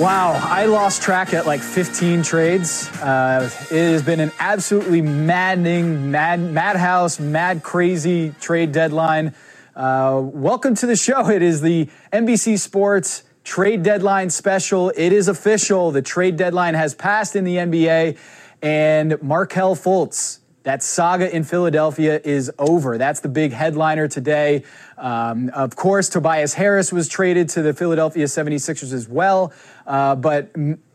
Wow, I lost track at like 15 trades. Uh, it has been an absolutely maddening, mad, madhouse, mad, crazy trade deadline. Uh, welcome to the show. It is the NBC Sports trade deadline special. It is official. The trade deadline has passed in the NBA, and Markelle Fultz that saga in Philadelphia is over. That's the big headliner today. Um, of course, Tobias Harris was traded to the Philadelphia 76ers as well, uh, but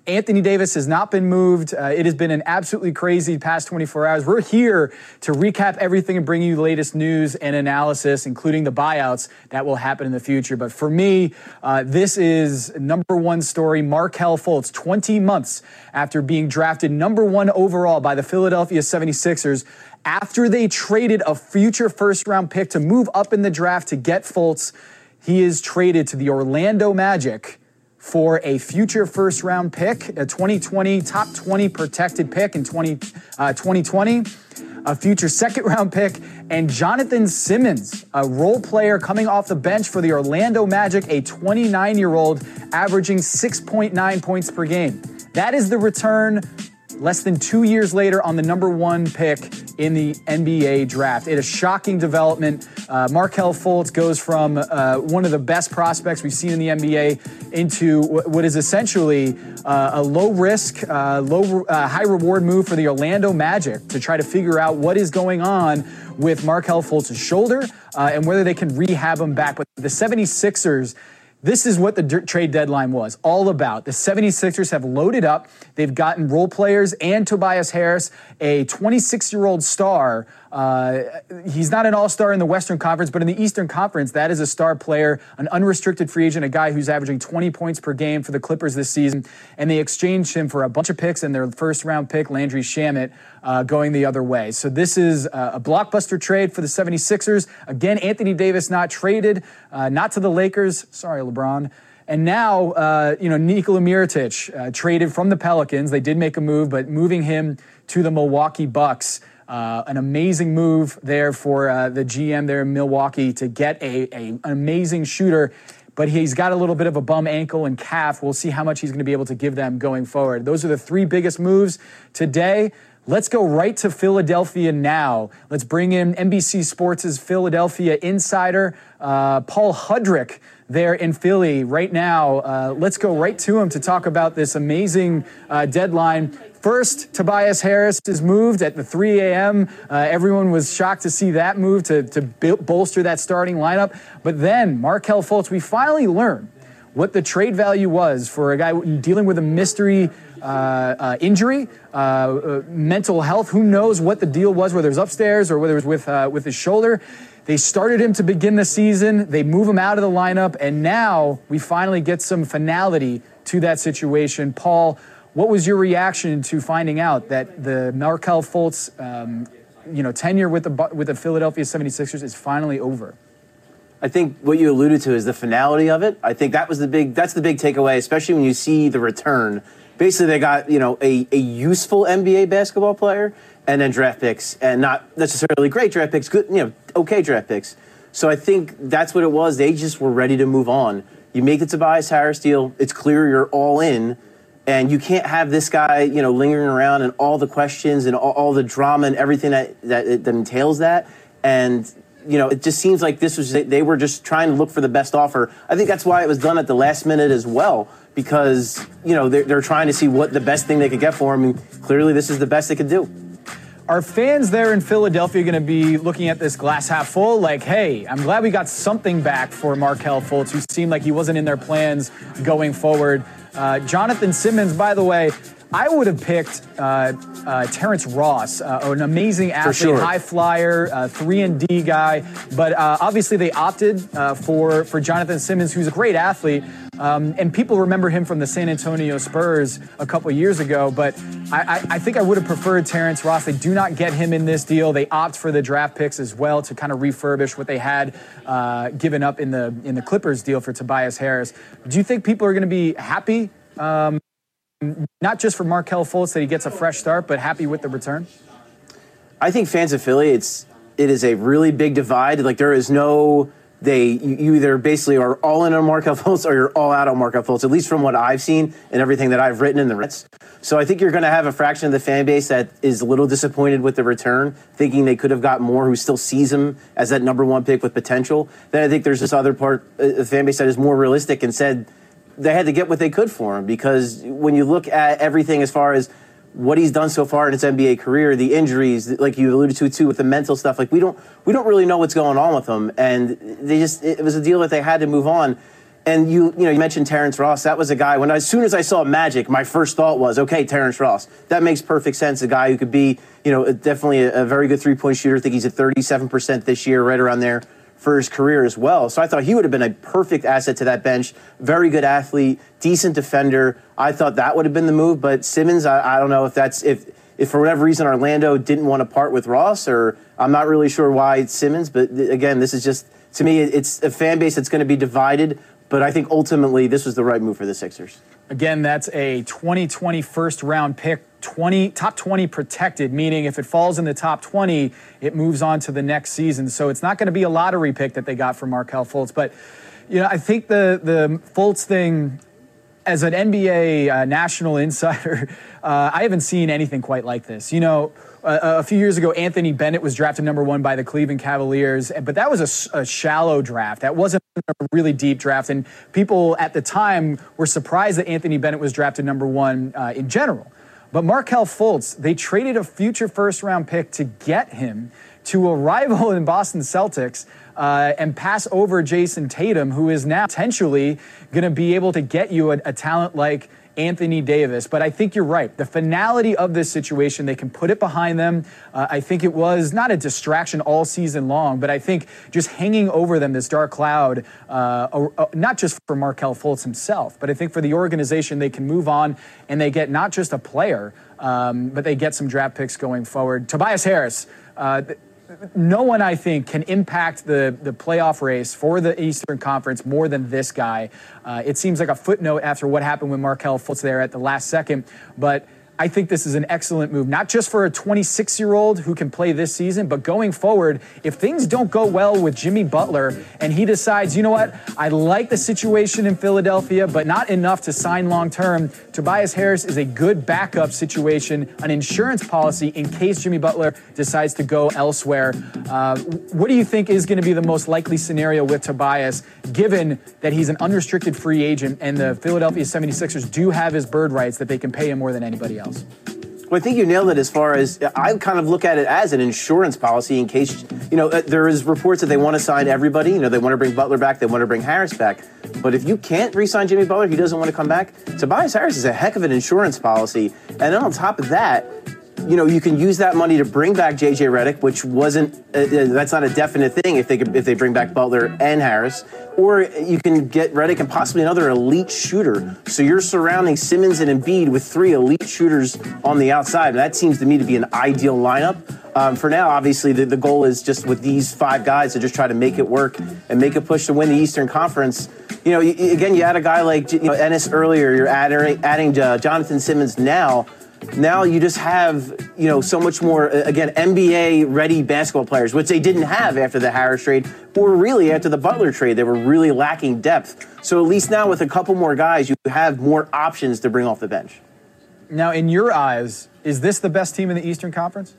Anthony Davis has not been moved. Uh, it has been an absolutely crazy past 24 hours. We're here to recap everything and bring you the latest news and analysis, including the buyouts that will happen in the future. But for me, uh, this is number one story. Markelle Fultz, 20 months after being drafted number one overall by the Philadelphia 76ers, after they traded a future first round pick to move up in the draft to get Fultz, he is traded to the Orlando Magic for a future first round pick, a 2020 top 20 protected pick in 20, uh, 2020, a future second round pick, and Jonathan Simmons, a role player coming off the bench for the Orlando Magic, a 29 year old averaging 6.9 points per game. That is the return less than two years later on the number one pick in the NBA draft. It is a shocking development. Uh, Markelle Fultz goes from uh, one of the best prospects we've seen in the NBA into what is essentially uh, a low risk, uh, low uh, high reward move for the Orlando Magic to try to figure out what is going on with Markelle Fultz's shoulder uh, and whether they can rehab him back. But the 76ers this is what the trade deadline was all about. The 76ers have loaded up. They've gotten role players and Tobias Harris, a 26 year old star. Uh, he's not an all star in the Western Conference, but in the Eastern Conference, that is a star player, an unrestricted free agent, a guy who's averaging 20 points per game for the Clippers this season. And they exchanged him for a bunch of picks and their first round pick, Landry Shamet, uh, going the other way. So this is a blockbuster trade for the 76ers. Again, Anthony Davis not traded, uh, not to the Lakers. Sorry, LeBron. And now, uh, you know, Nikola Mirotic uh, traded from the Pelicans. They did make a move, but moving him to the Milwaukee Bucks. Uh, an amazing move there for uh, the GM there in Milwaukee to get a, a, an amazing shooter but he's got a little bit of a bum ankle and calf. We'll see how much he's going to be able to give them going forward. Those are the three biggest moves today. Let's go right to Philadelphia now. Let's bring in NBC Sports' Philadelphia insider, uh, Paul Hudrick, there in Philly right now. Uh, let's go right to him to talk about this amazing uh, deadline. First, Tobias Harris is moved at the 3 a.m. Uh, everyone was shocked to see that move to, to bolster that starting lineup. But then, Markelle Fultz, we finally learned what the trade value was for a guy dealing with a mystery uh, uh, injury, uh, uh, mental health. Who knows what the deal was, whether it was upstairs or whether it was with, with his shoulder. They started him to begin the season. They move him out of the lineup, and now we finally get some finality to that situation. Paul, what was your reaction to finding out that the Markelle Fultz, um, you know, tenure with the with the Philadelphia 76ers is finally over? I think what you alluded to is the finality of it. I think that was the big that's the big takeaway, especially when you see the return basically they got you know a, a useful NBA basketball player and then draft picks and not necessarily great draft picks, good you know okay draft picks. So I think that's what it was. They just were ready to move on. You make the Tobias Harris deal. It's clear you're all in, and you can't have this guy you know lingering around and all the questions and all, all the drama and everything that, that that entails that. And you know, it just seems like this was they were just trying to look for the best offer. I think that's why it was done at the last minute as well because you know they're, they're trying to see what the best thing they could get for him. And clearly, this is the best they could do. Are fans there in Philadelphia going to be looking at this glass half full? Like, hey, I'm glad we got something back for Markelle Fultz, who seemed like he wasn't in their plans going forward. Uh, Jonathan Simmons, by the way, I would have picked uh, uh, Terrence Ross, uh, an amazing athlete, sure. high flyer, uh, three and D guy. But uh, obviously, they opted uh, for for Jonathan Simmons, who's a great athlete, um, and people remember him from the San Antonio Spurs a couple years ago. But I, I, I think I would have preferred Terrence Ross. They do not get him in this deal. They opt for the draft picks as well to kind of refurbish what they had given up in the in the Clippers deal for Tobias Harris. Do you think people are going to be happy? Um, not just for Markelle Fultz that he gets a fresh start, but happy with the return? I think fans of Philly, it's it is a really big divide. Like there is no they you either basically are all in on Markelle Fultz or you're all out on Markelle Fultz, at least from what I've seen and everything that I've written in the Reds. So I think you're going to have a fraction of the fan base that is a little disappointed with the return, thinking they could have got more, who still sees him as that number one pick with potential. Then I think there's this other part, uh, the fan base that is more realistic and said they had to get what they could for him because when you look at everything as far as what he's done so far in his NBA career, the injuries, like you alluded to too, with the mental stuff. Like we don't we don't really know what's going on with him, and they just it was a deal that they had to move on. And you you know you mentioned Terrence Ross. That was a guy when as soon as I saw Magic, my first thought was, okay, Terrence Ross. That makes perfect sense. A guy who could be you know definitely a, a very good three point shooter. I think he's at thirty seven percent this year, right around there for his career as well. So I thought he would have been a perfect asset to that bench. Very good athlete, decent defender. I thought that would have been the move. But Simmons, I, I don't know if that's if if for whatever reason Orlando didn't want to part with Ross, or I'm not really sure why it's Simmons. But again, this is just to me, it's a fan base that's going to be divided. But I think ultimately this was the right move for the Sixers. Again, that's a 2020 first round pick 20 top 20 protected meaning if it falls in the top 20 it moves on to the next season so it's not going to be a lottery pick that they got from Markelle Fultz but you know I think the the Fultz thing as an NBA uh, national insider uh, I haven't seen anything quite like this you know a few years ago, Anthony Bennett was drafted number one by the Cleveland Cavaliers, but that was a, a, shallow draft. That wasn't a really deep draft. And people at the time were surprised that Anthony Bennett was drafted number one uh, in general. But Markelle Fultz, they traded a future first round pick to get him to a rival in Boston Celtics uh, and pass over Jayson Tatum, who is now potentially going to be able to get you a, a talent like Anthony Davis. But I think you're right. The finality of this situation, they can put it behind them. Uh, I think it was not a distraction all season long, but I think just hanging over them, this dark cloud, uh, uh, not just for Markelle Fultz himself, but I think for the organization, they can move on and they get not just a player, um, but they get some draft picks going forward. Tobias Harris. Uh, no one, I think, can impact the, the playoff race for the Eastern Conference more than this guy. Uh, it seems like a footnote after what happened with Markelle Fultz there at the last second, but I think this is an excellent move, not just for a 26 year old who can play this season, but going forward, if things don't go well with Jimmy Butler and he decides, you know what, I like the situation in Philadelphia, but not enough to sign long term, Tobias Harris is a good backup situation, an insurance policy in case Jimmy Butler decides to go elsewhere. Uh, what do you think is going to be the most likely scenario with Tobias, given that he's an unrestricted free agent and the Philadelphia 76ers do have his bird rights that they can pay him more than anybody else? Well, I think you nailed it as far as I kind of look at it as an insurance policy in case, you know, uh, there is reports that they want to sign everybody. You know, they want to bring Butler back, they want to bring Harris back. But if you can't re sign Jimmy Butler, he doesn't want to come back, Tobias Harris is a heck of an insurance policy. And then on top of that, you know, you can use that money to bring back JJ Redick, which wasn't uh, uh, that's not a definite thing if they could, if they bring back Butler and Harris, or you can get Redick and possibly another elite shooter. So you're surrounding Simmons and Embiid with three elite shooters on the outside. And that seems to me to be an ideal lineup. Um, for now, obviously, the, the goal is just with these five guys to just try to make it work and make a push to win the Eastern Conference. You know, again, you add a guy like you know, Ennis earlier. You're adding, adding uh, Jonathan Simmons now now you just have you know so much more again NBA ready basketball players, which they didn't have after the Harris trade, or really after the Butler trade. They were really lacking depth. So at least now with a couple more guys, you have more options to bring off the bench. Now, in your eyes, is this the best team in the Eastern Conference?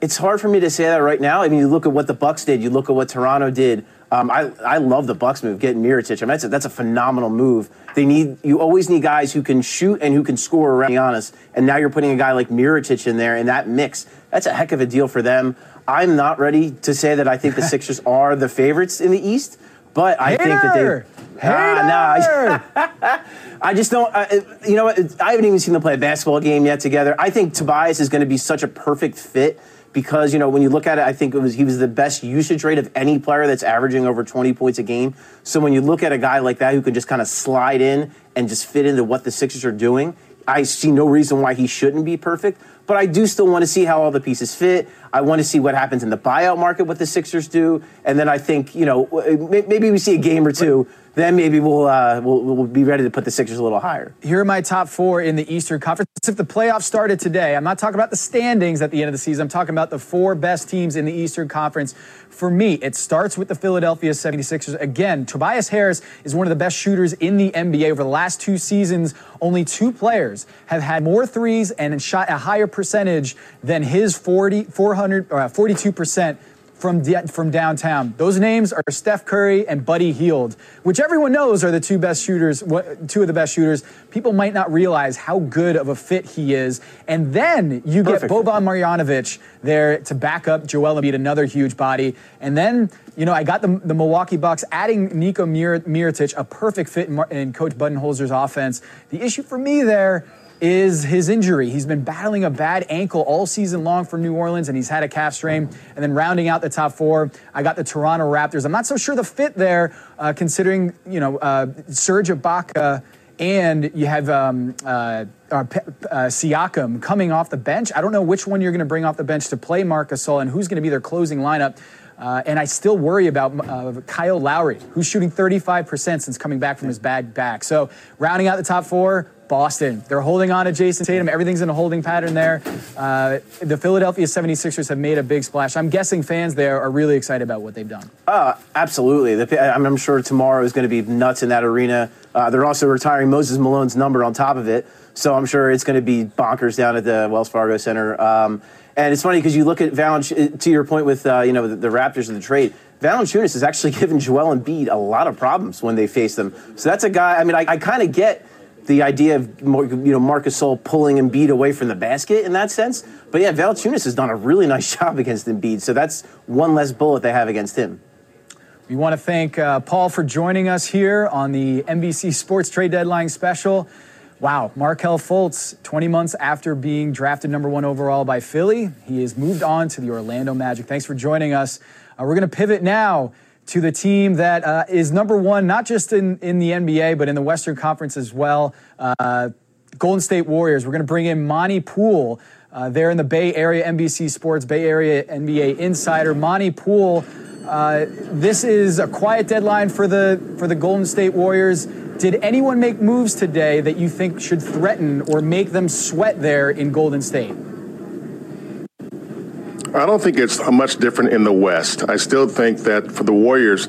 It's hard for me to say that right now. I mean, you look at what the Bucks did. You look at what Toronto did. Um, I, I love the Bucks move, getting Mirotic. I mean, that's a, that's a phenomenal move. They need you always need guys who can shoot and who can score around Giannis. And now you're putting a guy like Mirotic in there in that mix. That's a heck of a deal for them. I'm not ready to say that I think the Sixers are the favorites in the East, but I Hater! think that they. Ah, nah, I just don't. Uh, you know what? I haven't even seen them play a basketball game yet together. I think Tobias is going to be such a perfect fit because you know when you look at it, I think it was he was the best usage rate of any player that's averaging over 20 points a game. So when you look at a guy like that who can just kind of slide in and just fit into what the Sixers are doing, I see no reason why he shouldn't be perfect. But I do still want to see how all the pieces fit. I want to see what happens in the buyout market, what the Sixers do, and then I think you know maybe we see a game or two then maybe we'll, uh, we'll, we'll be ready to put the Sixers a little higher. Here are my top four in the Eastern Conference. If the playoffs started today, I'm not talking about the standings at the end of the season. I'm talking about the four best teams in the Eastern Conference. For me, it starts with the Philadelphia 76ers. Again, Tobias Harris is one of the best shooters in the NBA. Over the last two seasons, only two players have had more threes and shot a higher percentage than his 40, 400, uh, or 42% from, from downtown. Those names are Steph Curry and Buddy Hield, which everyone knows are the two best shooters, two of the best shooters. People might not realize how good of a fit he is. And then you Perfect. get Boban Marjanovic there to back up Joel Embiid, another huge body. And then, you know, I got the, the Milwaukee Bucks adding Nico Mirotic, a perfect fit in, in Coach Budenholzer's offense. The issue for me there is his injury. He's been battling a bad ankle all season long for New Orleans, and he's had a calf strain. And then rounding out the top four, I got the Toronto Raptors. I'm not so sure the fit there, uh, considering you know uh, Serge Ibaka and you have um, uh, uh, uh, Siakam coming off the bench. I don't know which one you're going to bring off the bench to play Marcus and who's going to be their closing lineup. Uh, and I still worry about uh, Kyle Lowry, who's shooting 35% since coming back from his bad back. So, rounding out the top four, Boston. They're holding on to Jayson Tatum. Everything's in a holding pattern there. Uh, the Philadelphia 76ers have made a big splash. I'm guessing fans there are really excited about what they've done. Uh, absolutely. The, I'm sure tomorrow is going to be nuts in that arena. Uh, they're also retiring Moses Malone's number on top of it. So I'm sure it's going to be bonkers down at the Wells Fargo Center. Um, and it's funny because you look at Valanciunas, to your point with uh, you know the, the Raptors and the trade. Valanciunas has actually given Joel Embiid a lot of problems when they face them. So that's a guy. I mean, I, I kind of get the idea of you know Marc Gasol pulling Embiid away from the basket in that sense. But yeah, Valanciunas has done a really nice job against Embiid, so that's one less bullet they have against him. We want to thank uh, Paul for joining us here on the NBC Sports Trade Deadline special. Wow, Markelle Fultz, 20 months after being drafted number one overall by Philly, he has moved on to the Orlando Magic. Thanks for joining us. Uh, we're going to pivot now to the team that uh, is number one, not just in, in the NBA, but in the Western Conference as well. Uh, Golden State Warriors. We're going to bring in Monte Poole. Uh, there in the Bay Area, NBC Sports Bay Area NBA insider. Monte Poole, uh, this is a quiet deadline for the for the Golden State Warriors. Did anyone make moves today that you think should threaten or make them sweat there in Golden State? I don't think it's much different in the West. I still think that for the Warriors,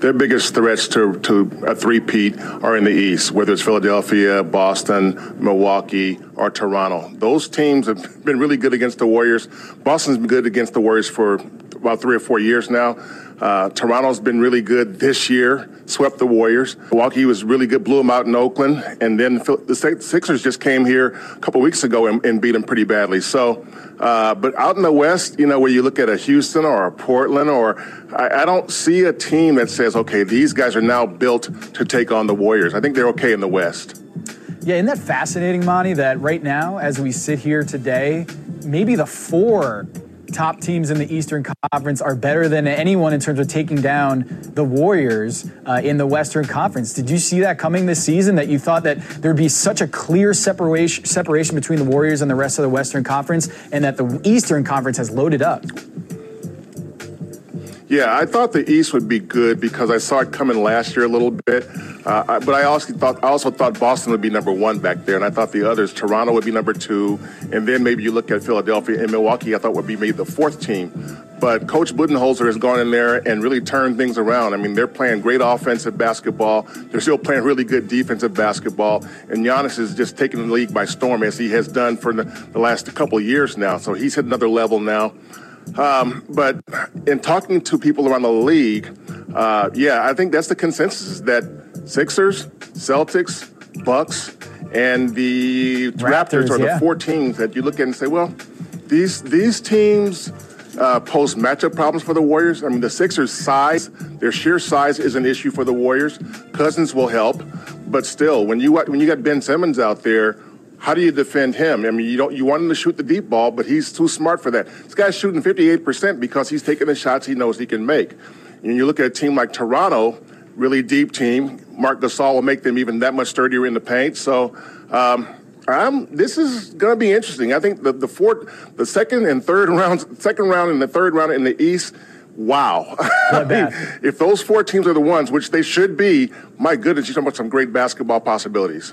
their biggest threats to, to a three-peat are in the East, whether it's Philadelphia, Boston, Milwaukee, or Toronto. Those teams have been really good against the Warriors. Boston's been good against the Warriors for about three or four years now. Uh, Toronto's been really good this year, swept the Warriors. Milwaukee was really good, blew them out in Oakland. And then the Sixers just came here a couple weeks ago and, and beat them pretty badly. So, uh, but out in the West, you know, where you look at a Houston or a Portland, or I, I don't see a team that says, okay, these guys are now built to take on the Warriors. I think they're okay in the West. Yeah, isn't that fascinating, Monte, that right now, as we sit here today, maybe the four top teams in the Eastern Conference are better than anyone in terms of taking down the Warriors uh, in the Western Conference. Did you see that coming this season? That you thought that there'd be such a clear separation separation between the Warriors and the rest of the Western Conference, and that the Eastern Conference has loaded up. Yeah, I thought the East would be good because I saw it coming last year a little bit. Uh, but I also thought I also thought Boston would be number one back there, and I thought the others, Toronto would be number two, and then maybe you look at Philadelphia and Milwaukee. I thought would be maybe the fourth team. But Coach Budenholzer has gone in there and really turned things around. I mean, they're playing great offensive basketball. They're still playing really good defensive basketball. And Giannis is just taking the league by storm as he has done for the, last couple years now. So he's hit another level now. Um, but in talking to people around the league, uh, yeah, I think that's the consensus that Sixers, Celtics, Bucks, and the Raptors, Raptors are yeah. the four teams that you look at and say, well, these these teams uh, pose matchup problems for the Warriors. I mean, the Sixers' size, their sheer size, is an issue for the Warriors. Cousins will help, but still, when you when you got Ben Simmons out there how do you defend him? I mean, you don't you want him to shoot the deep ball, but he's too smart for that. This guy's shooting 58% because he's taking the shots he knows he can make. And you look at a team like Toronto, really deep team. Marc Gasol will make them even that much sturdier in the paint. So. Um, I'm, this is going to be interesting. I think the the fourth, the second and third rounds, second round and the third round in the East wow. I mean, if those four teams are the ones, which they should be, my goodness, you're talking about some great basketball possibilities.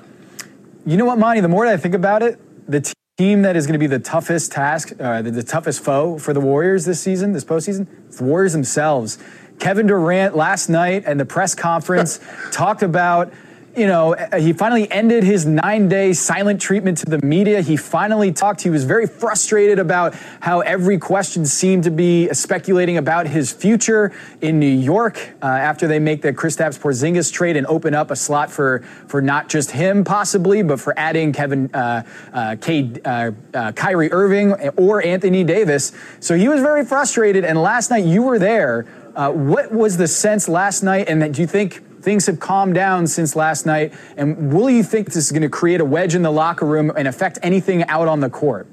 You know what, Monte? The more that I think about it, the team that is going to be the toughest task, uh, the, the toughest foe for the Warriors this season, this postseason, it's the Warriors themselves. Kevin Durant last night and the press conference talked about you know, he finally ended his nine day silent treatment to the media. He finally talked. He was very frustrated about how every question seemed to be speculating about his future in New York uh, after they make the Kristaps Porzingis trade and open up a slot for, for not just him possibly, but for adding Kevin, uh, uh, K, uh, uh, Kyrie Irving or Anthony Davis. So he was very frustrated. And last night you were there. Uh, what was the sense last night? And do you think things have calmed down since last night? And will you think this is going to create a wedge in the locker room and affect anything out on the court?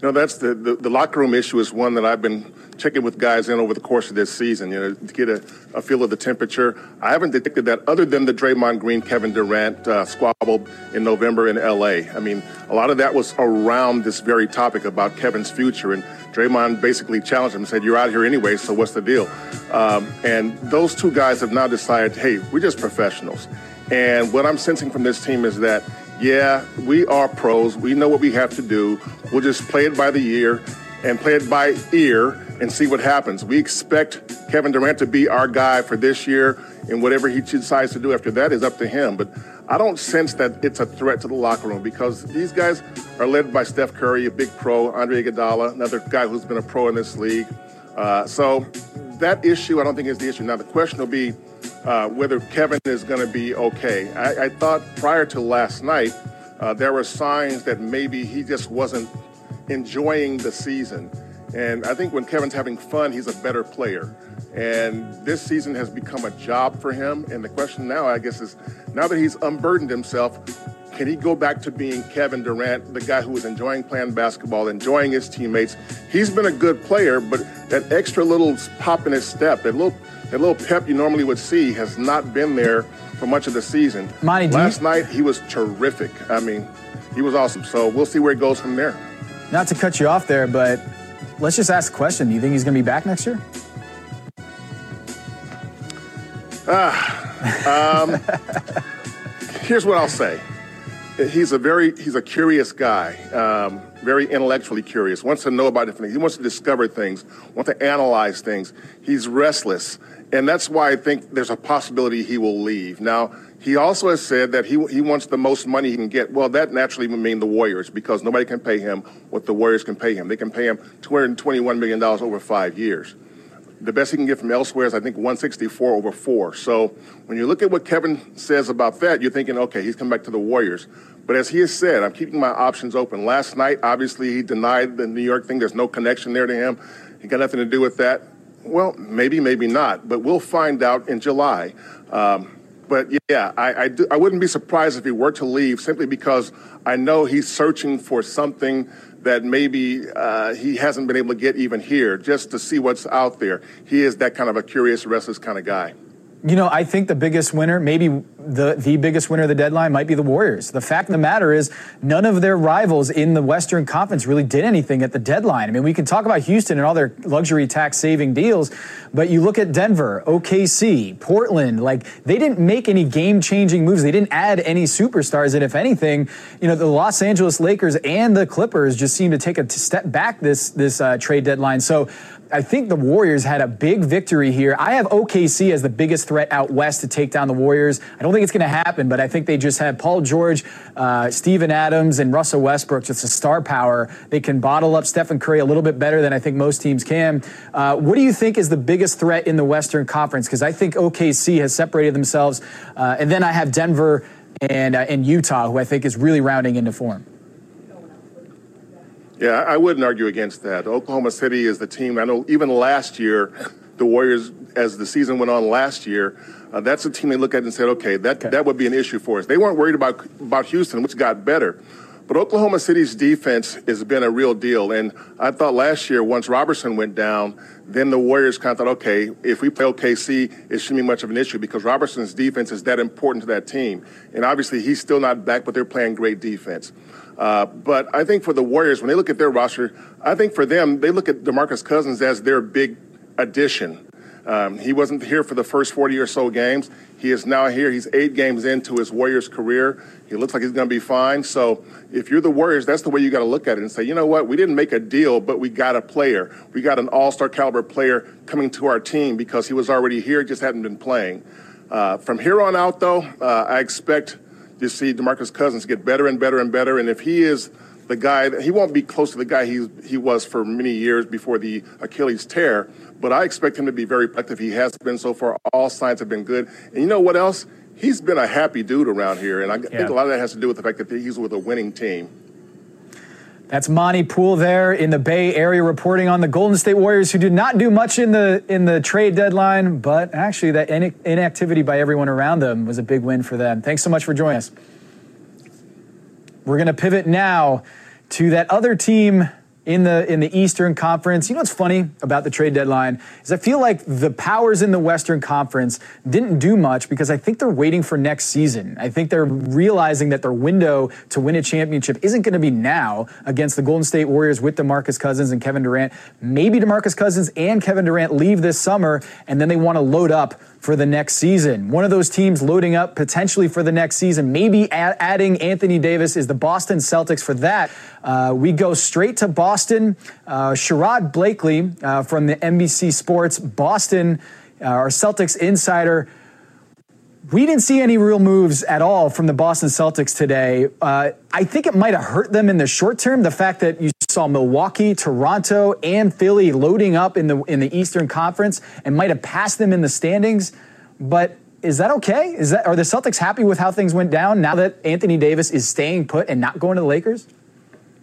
You know, that's the, the, the locker room issue is one that I've been checking with guys in over the course of this season, you know, to get a, a feel of the temperature. I haven't detected that other than the Draymond Green, Kevin Durant uh, squabble in November in LA. I mean, a lot of that was around this very topic about Kevin's future. And Draymond basically challenged him and said, You're out here anyway, so what's the deal? Um, and those two guys have now decided, hey, we're just professionals. And what I'm sensing from this team is that, yeah, we are pros. We know what we have to do. We'll just play it by the ear and play it by ear and see what happens. We expect Kevin Durant to be our guy for this year, and whatever he decides to do after that is up to him. But I don't sense that it's a threat to the locker room because these guys are led by Steph Curry, a big pro, Andre Iguodala, another guy who's been a pro in this league. Uh, so that issue, I don't think is the issue. Now the question will be uh, whether Kevin is going to be okay. I, I, thought prior to last night uh, there were signs that maybe he just wasn't enjoying the season. And I think when Kevin's having fun, he's a better player. And this season has become a job for him. And the question now, I guess, is now that he's unburdened himself, can he go back to being Kevin Durant, the guy who was enjoying playing basketball, enjoying his teammates? He's been a good player, but that extra little pop in his step, that little that little pep you normally would see, has not been there for much of the season. Monte, Last you... night he was terrific. I mean, he was awesome. So we'll see where it goes from there. Not to cut you off there, but let's just ask the question. Do you think he's going to be back next year? Ah, um, here's what I'll say. He's a very he's a curious guy, um, very intellectually curious. Wants to know about different things. He wants to discover things. Wants to analyze things. He's restless, and that's why I think there's a possibility he will leave. Now, he also has said that he, he wants the most money he can get. Well, that naturally would mean the Warriors because nobody can pay him what the Warriors can pay him. They can pay him $221 million over five years. The best he can get from elsewhere is, I think, 164 over four. So when you look at what Kevin says about that, you're thinking, okay, he's come back to the Warriors. But as he has said, I'm keeping my options open. Last night, obviously, he denied the New York thing. There's no connection there to him. He got nothing to do with that. Well, maybe, maybe not. But we'll find out in July. Um, but yeah, I, I, do, I, wouldn't be surprised if he were to leave simply because I know he's searching for something that maybe uh, he hasn't been able to get even here, just to see what's out there. He is that kind of a curious, restless kind of guy. You know, I think the biggest winner, maybe the, the biggest winner of the deadline, might be the Warriors. The fact of the matter is, none of their rivals in the Western Conference really did anything at the deadline. I mean, we can talk about Houston and all their luxury tax saving deals, but you look at Denver, OKC, Portland, like they didn't make any game changing moves. They didn't add any superstars. And if anything, you know, the Los Angeles Lakers and the Clippers just seem to take a step back this, this uh, trade deadline. So I think the Warriors had a big victory here. I have OKC as the biggest threat out west to take down the Warriors. I don't think it's going to happen, but I think they just have Paul George, uh, Steven Adams, and Russell Westbrook, just a star power. They can bottle up Stephen Curry a little bit better than I think most teams can. Uh, what do you think is the biggest threat in the Western Conference? Because I think OKC has separated themselves. Uh, and then I have Denver and, uh, and Utah, who I think is really rounding into form. Yeah, I wouldn't argue against that. Oklahoma City is the team. I know even last year, the Warriors, as the season went on last year, uh, that's a team they look at and said, okay, that, okay. that would be an issue for us. They weren't worried about, about Houston, which got better. But Oklahoma City's defense has been a real deal. And I thought last year, once Roberson went down, then the Warriors kind of thought, okay, if we play OKC, it shouldn't be much of an issue because Roberson's defense is that important to that team. And obviously, he's still not back, but they're playing great defense. Uh, but I think for the Warriors, when they look at their roster, I think for them, they look at DeMarcus Cousins as their big addition. Um, he wasn't here for the first 40 or so games. He is now here. He's eight games into his Warriors career. He looks like he's going to be fine. So if you're the Warriors, that's the way you got to look at it and say, you know what? We didn't make a deal, but we got a player. We got an all-star caliber player coming to our team because he was already here, just hadn't been playing. Uh, from here on out, though, uh, I expect to see DeMarcus Cousins get better and better and better. And if he is the guy, he won't be close to the guy he, he was for many years before the Achilles tear, but I expect him to be very productive. He has been so far. All signs have been good. And you know what else? He's been a happy dude around here, and I yeah. think a lot of that has to do with the fact that he's with a winning team. That's Monte Poole there in the Bay Area reporting on the Golden State Warriors, who did not do much in the in the trade deadline, but actually that inactivity by everyone around them was a big win for them. Thanks so much for joining us. We're going to pivot now to that other team in the in the Eastern Conference. You know what's funny about the trade deadline is I feel like the powers in the Western Conference didn't do much because I think they're waiting for next season. I think they're realizing that their window to win a championship isn't going to be now against the Golden State Warriors with DeMarcus Cousins and Kevin Durant. Maybe DeMarcus Cousins and Kevin Durant leave this summer and then they want to load up for the next season. One of those teams loading up potentially for the next season, maybe adding Anthony Davis, is the Boston Celtics. For that, uh, we go straight to Boston. Uh, Sherrod Blakely uh, from the NBC Sports Boston, uh, our Celtics insider. We didn't see any real moves at all from the Boston Celtics today. Uh, I think it might have hurt them in the short term. The fact that you saw Milwaukee, Toronto, and Philly loading up in the in the Eastern Conference and might have passed them in the standings. But is that okay? Is that are the Celtics happy with how things went down now that Anthony Davis is staying put and not going to the Lakers?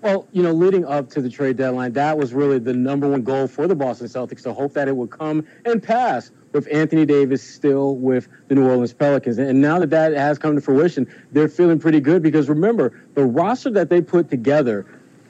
Well, you know, leading up to the trade deadline, that was really the number one goal for the Boston Celtics to hope that it would come and pass with Anthony Davis still with the New Orleans Pelicans. And now that that has come to fruition, they're feeling pretty good because remember, the roster that they put together,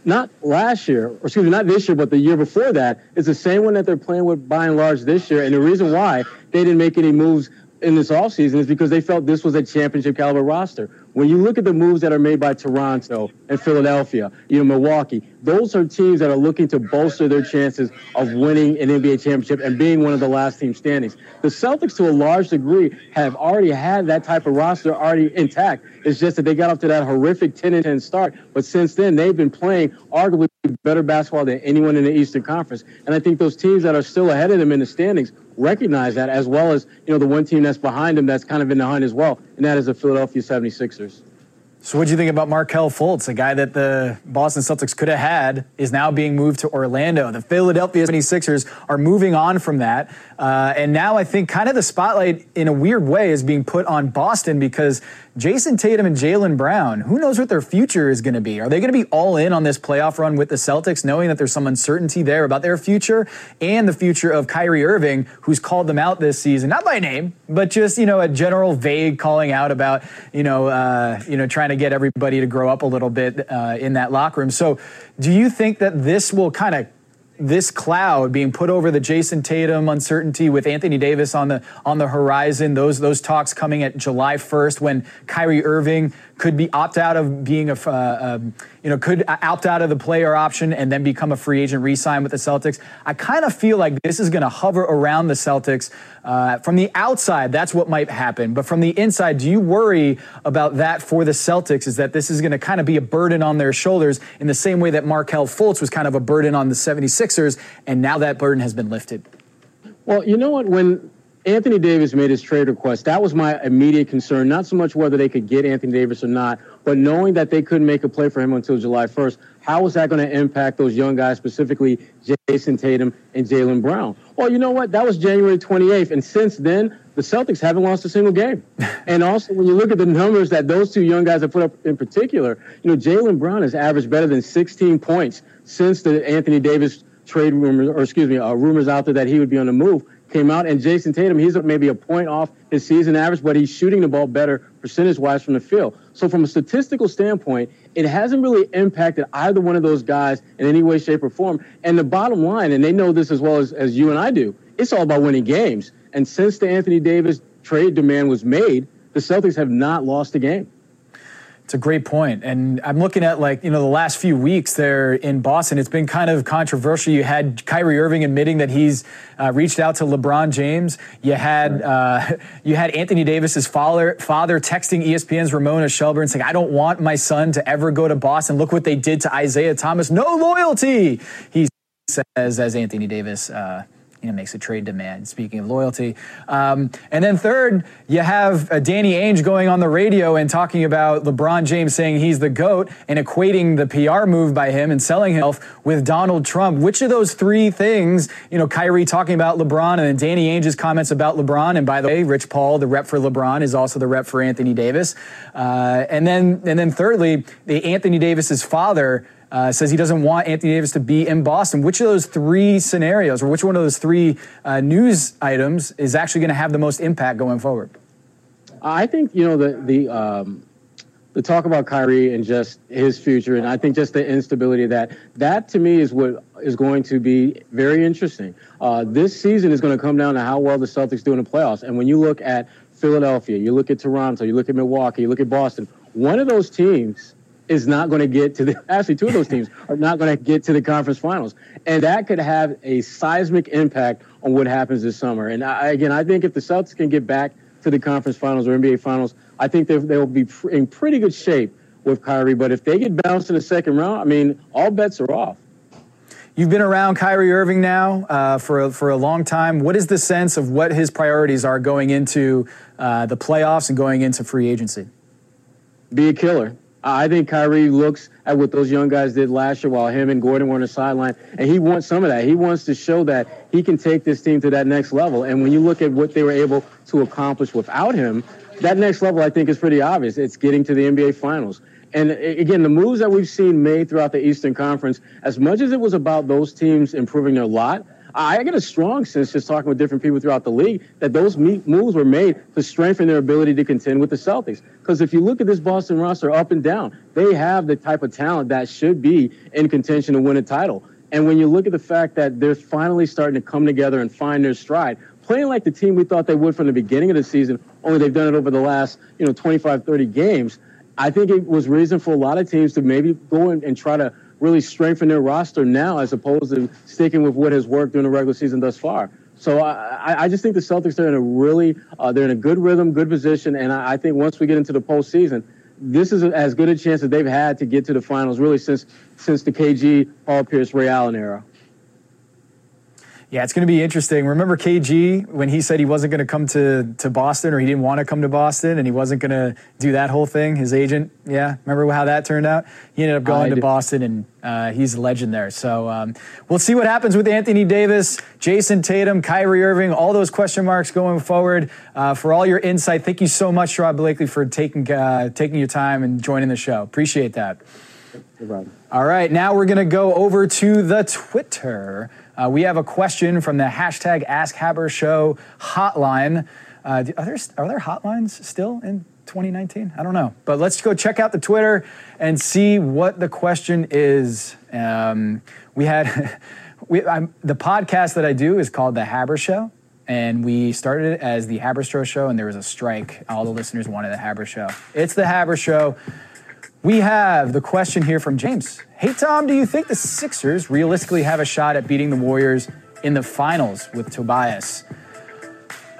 not last year, or excuse me, not this year, but the year before that, is the same one that they're playing with by and large this year. And the reason why they didn't make any moves in this offseason is because they felt this was a championship caliber roster. When you look at the moves that are made by Toronto and Philadelphia, you know, Milwaukee, those are teams that are looking to bolster their chances of winning an NBA championship and being one of the last team standings. The Celtics, to a large degree, have already had that type of roster already intact. It's just that they got off to that horrific 10 10 start. But since then, they've been playing arguably better basketball than anyone in the Eastern Conference. And I think those teams that are still ahead of them in the standings recognize that, as well as, you know, the one team that's behind them that's kind of in the hunt as well, and that is the Philadelphia 76ers. So, what do you think about Markelle Fultz, a guy that the Boston Celtics could have had, is now being moved to Orlando? The Philadelphia 76ers are moving on from that. Uh, and now I think kind of the spotlight, in a weird way, is being put on Boston because Jayson Tatum and Jaylen Brown, who knows what their future is going to be? Are they going to be all in on this playoff run with the Celtics, knowing that there's some uncertainty there about their future and the future of Kyrie Irving, who's called them out this season, not by name, but just you know a general vague calling out about you know uh, you know trying to get everybody to grow up a little bit uh, in that locker room. So, do you think that this will kind of this cloud being put over the Jayson Tatum uncertainty with Anthony Davis on the on the horizon. Those those talks coming at July 1st when Kyrie Irving could be opt out of being a, uh, um, you know, could opt out of the player option and then become a free agent, re-sign with the Celtics. I kind of feel like this is going to hover around the Celtics. Uh, from the outside, that's what might happen. But from the inside, do you worry about that for the Celtics? Is that this is going to kind of be a burden on their shoulders in the same way that Markelle Fultz was kind of a burden on the 76ers, and now that burden has been lifted? Well, you know what? When Anthony Davis made his trade request. That was my immediate concern. Not so much whether they could get Anthony Davis or not, but knowing that they couldn't make a play for him until July 1st. How was that going to impact those young guys, specifically Jayson Tatum and Jaylen Brown? Well, you know what? That was January 28th. And since then, the Celtics haven't lost a single game. and also, when you look at the numbers that those two young guys have put up in particular, you know, Jaylen Brown has averaged better than 16 points since the Anthony Davis trade rumors, or excuse me, uh, rumors out there that he would be on the move. Came out. And Jayson Tatum, he's maybe a point off his season average, but he's shooting the ball better percentage wise from the field. So, from a statistical standpoint, it hasn't really impacted either one of those guys in any way, shape, or form. And the bottom line, and they know this as well as, as you and I do, it's all about winning games. And since the Anthony Davis trade demand was made, the Celtics have not lost a game. It's a great point. And I'm looking at like, you know, the last few weeks there in Boston, it's been kind of controversial. You had Kyrie Irving admitting that he's uh, reached out to LeBron James. You had uh, you had Anthony Davis's father father texting ESPN's Ramona Shelburne saying, I don't want my son to ever go to Boston. Look what they did to Isaiah Thomas. No loyalty. He says as Anthony Davis uh, you know, makes a trade demand. Speaking of loyalty, um, and then third, you have uh, Danny Ainge going on the radio and talking about LeBron James saying he's the goat and equating the PR move by him and selling himself with Donald Trump. Which of those three things, you know, Kyrie talking about LeBron and then Danny Ainge's comments about LeBron, and by the way, Rich Paul, the rep for LeBron, is also the rep for Anthony Davis, uh, and then and then thirdly, the Anthony Davis's father uh, says he doesn't want Anthony Davis to be in Boston. Which of those three scenarios, or which one of those three uh, news items, is actually going to have the most impact going forward? I think you know the the um, the talk about Kyrie and just his future, and I think just the instability of that. That to me is what is going to be very interesting. Uh, this season is going to come down to how well the Celtics do in the playoffs. And when you look at Philadelphia, you look at Toronto, you look at Milwaukee, you look at Boston. One of those teams is not going to get to the actually two of those teams are not going to get to the conference finals and that could have a seismic impact on what happens this summer and I, again i think if the celtics can get back to the conference finals or nba finals i think they, they will be in pretty good shape with kyrie but if they get bounced in the second round i mean all bets are off You've been around Kyrie Irving now uh, for a, for a long time. What is the sense of what his priorities are going into uh, the playoffs and going into free agency? Be a killer. I think Kyrie looks at what those young guys did last year while him and Gordon were on the sideline, and he wants some of that. He wants to show that he can take this team to that next level. And when you look at what they were able to accomplish without him, that next level, I think, is pretty obvious. It's getting to the NBA Finals. And uh, again, the moves that we've seen made throughout the Eastern Conference, as much as it was about those teams improving their lot, I get a strong sense just talking with different people throughout the league that those moves were made to strengthen their ability to contend with the Celtics. Because if you look at this Boston roster up and down, they have the type of talent that should be in contention to win a title. And when you look at the fact that they're finally starting to come together and find their stride, playing like the team we thought they would from the beginning of the season, only they've done it over the last, you know, 25, 30 games, I think it was reason for a lot of teams to maybe go and try to really strengthen their roster now as opposed to sticking with what has worked during the regular season thus far. So I, I just think the Celtics are in a really uh, they're in a good rhythm, good position, and I, I think once we get into the postseason, this is as good a chance that they've had to get to the finals really since since the KG, Paul Pierce, Ray Allen era. Yeah, it's going to be interesting. Remember KG when he said he wasn't going to come to, to Boston or he didn't want to come to Boston and he wasn't going to do that whole thing? His agent, yeah, remember how that turned out? He ended up going to Boston and uh, he's a legend there. So um, we'll see what happens with Anthony Davis, Jayson Tatum, Kyrie Irving, all those question marks going forward. Uh, for all your insight, thank you so much, Rob Blakely, for taking, uh, taking your time and joining the show. Appreciate that. All right, now we're going to go over to the Twitter. Uh, we have a question from the hashtag Ask Haber Show hotline. Uh, are, there, are there hotlines still in 2019? I don't know. But let's go check out the Twitter and see what the question is. Um, we had we, the podcast that I do is called The Haber Show. And we started it as the Haberstroh Show, and there was a strike. All the listeners wanted the Haber Show. It's the Haber Show. We have the question here from James. Hey, Tom, do you think the Sixers realistically have a shot at beating the Warriors in the finals with Tobias?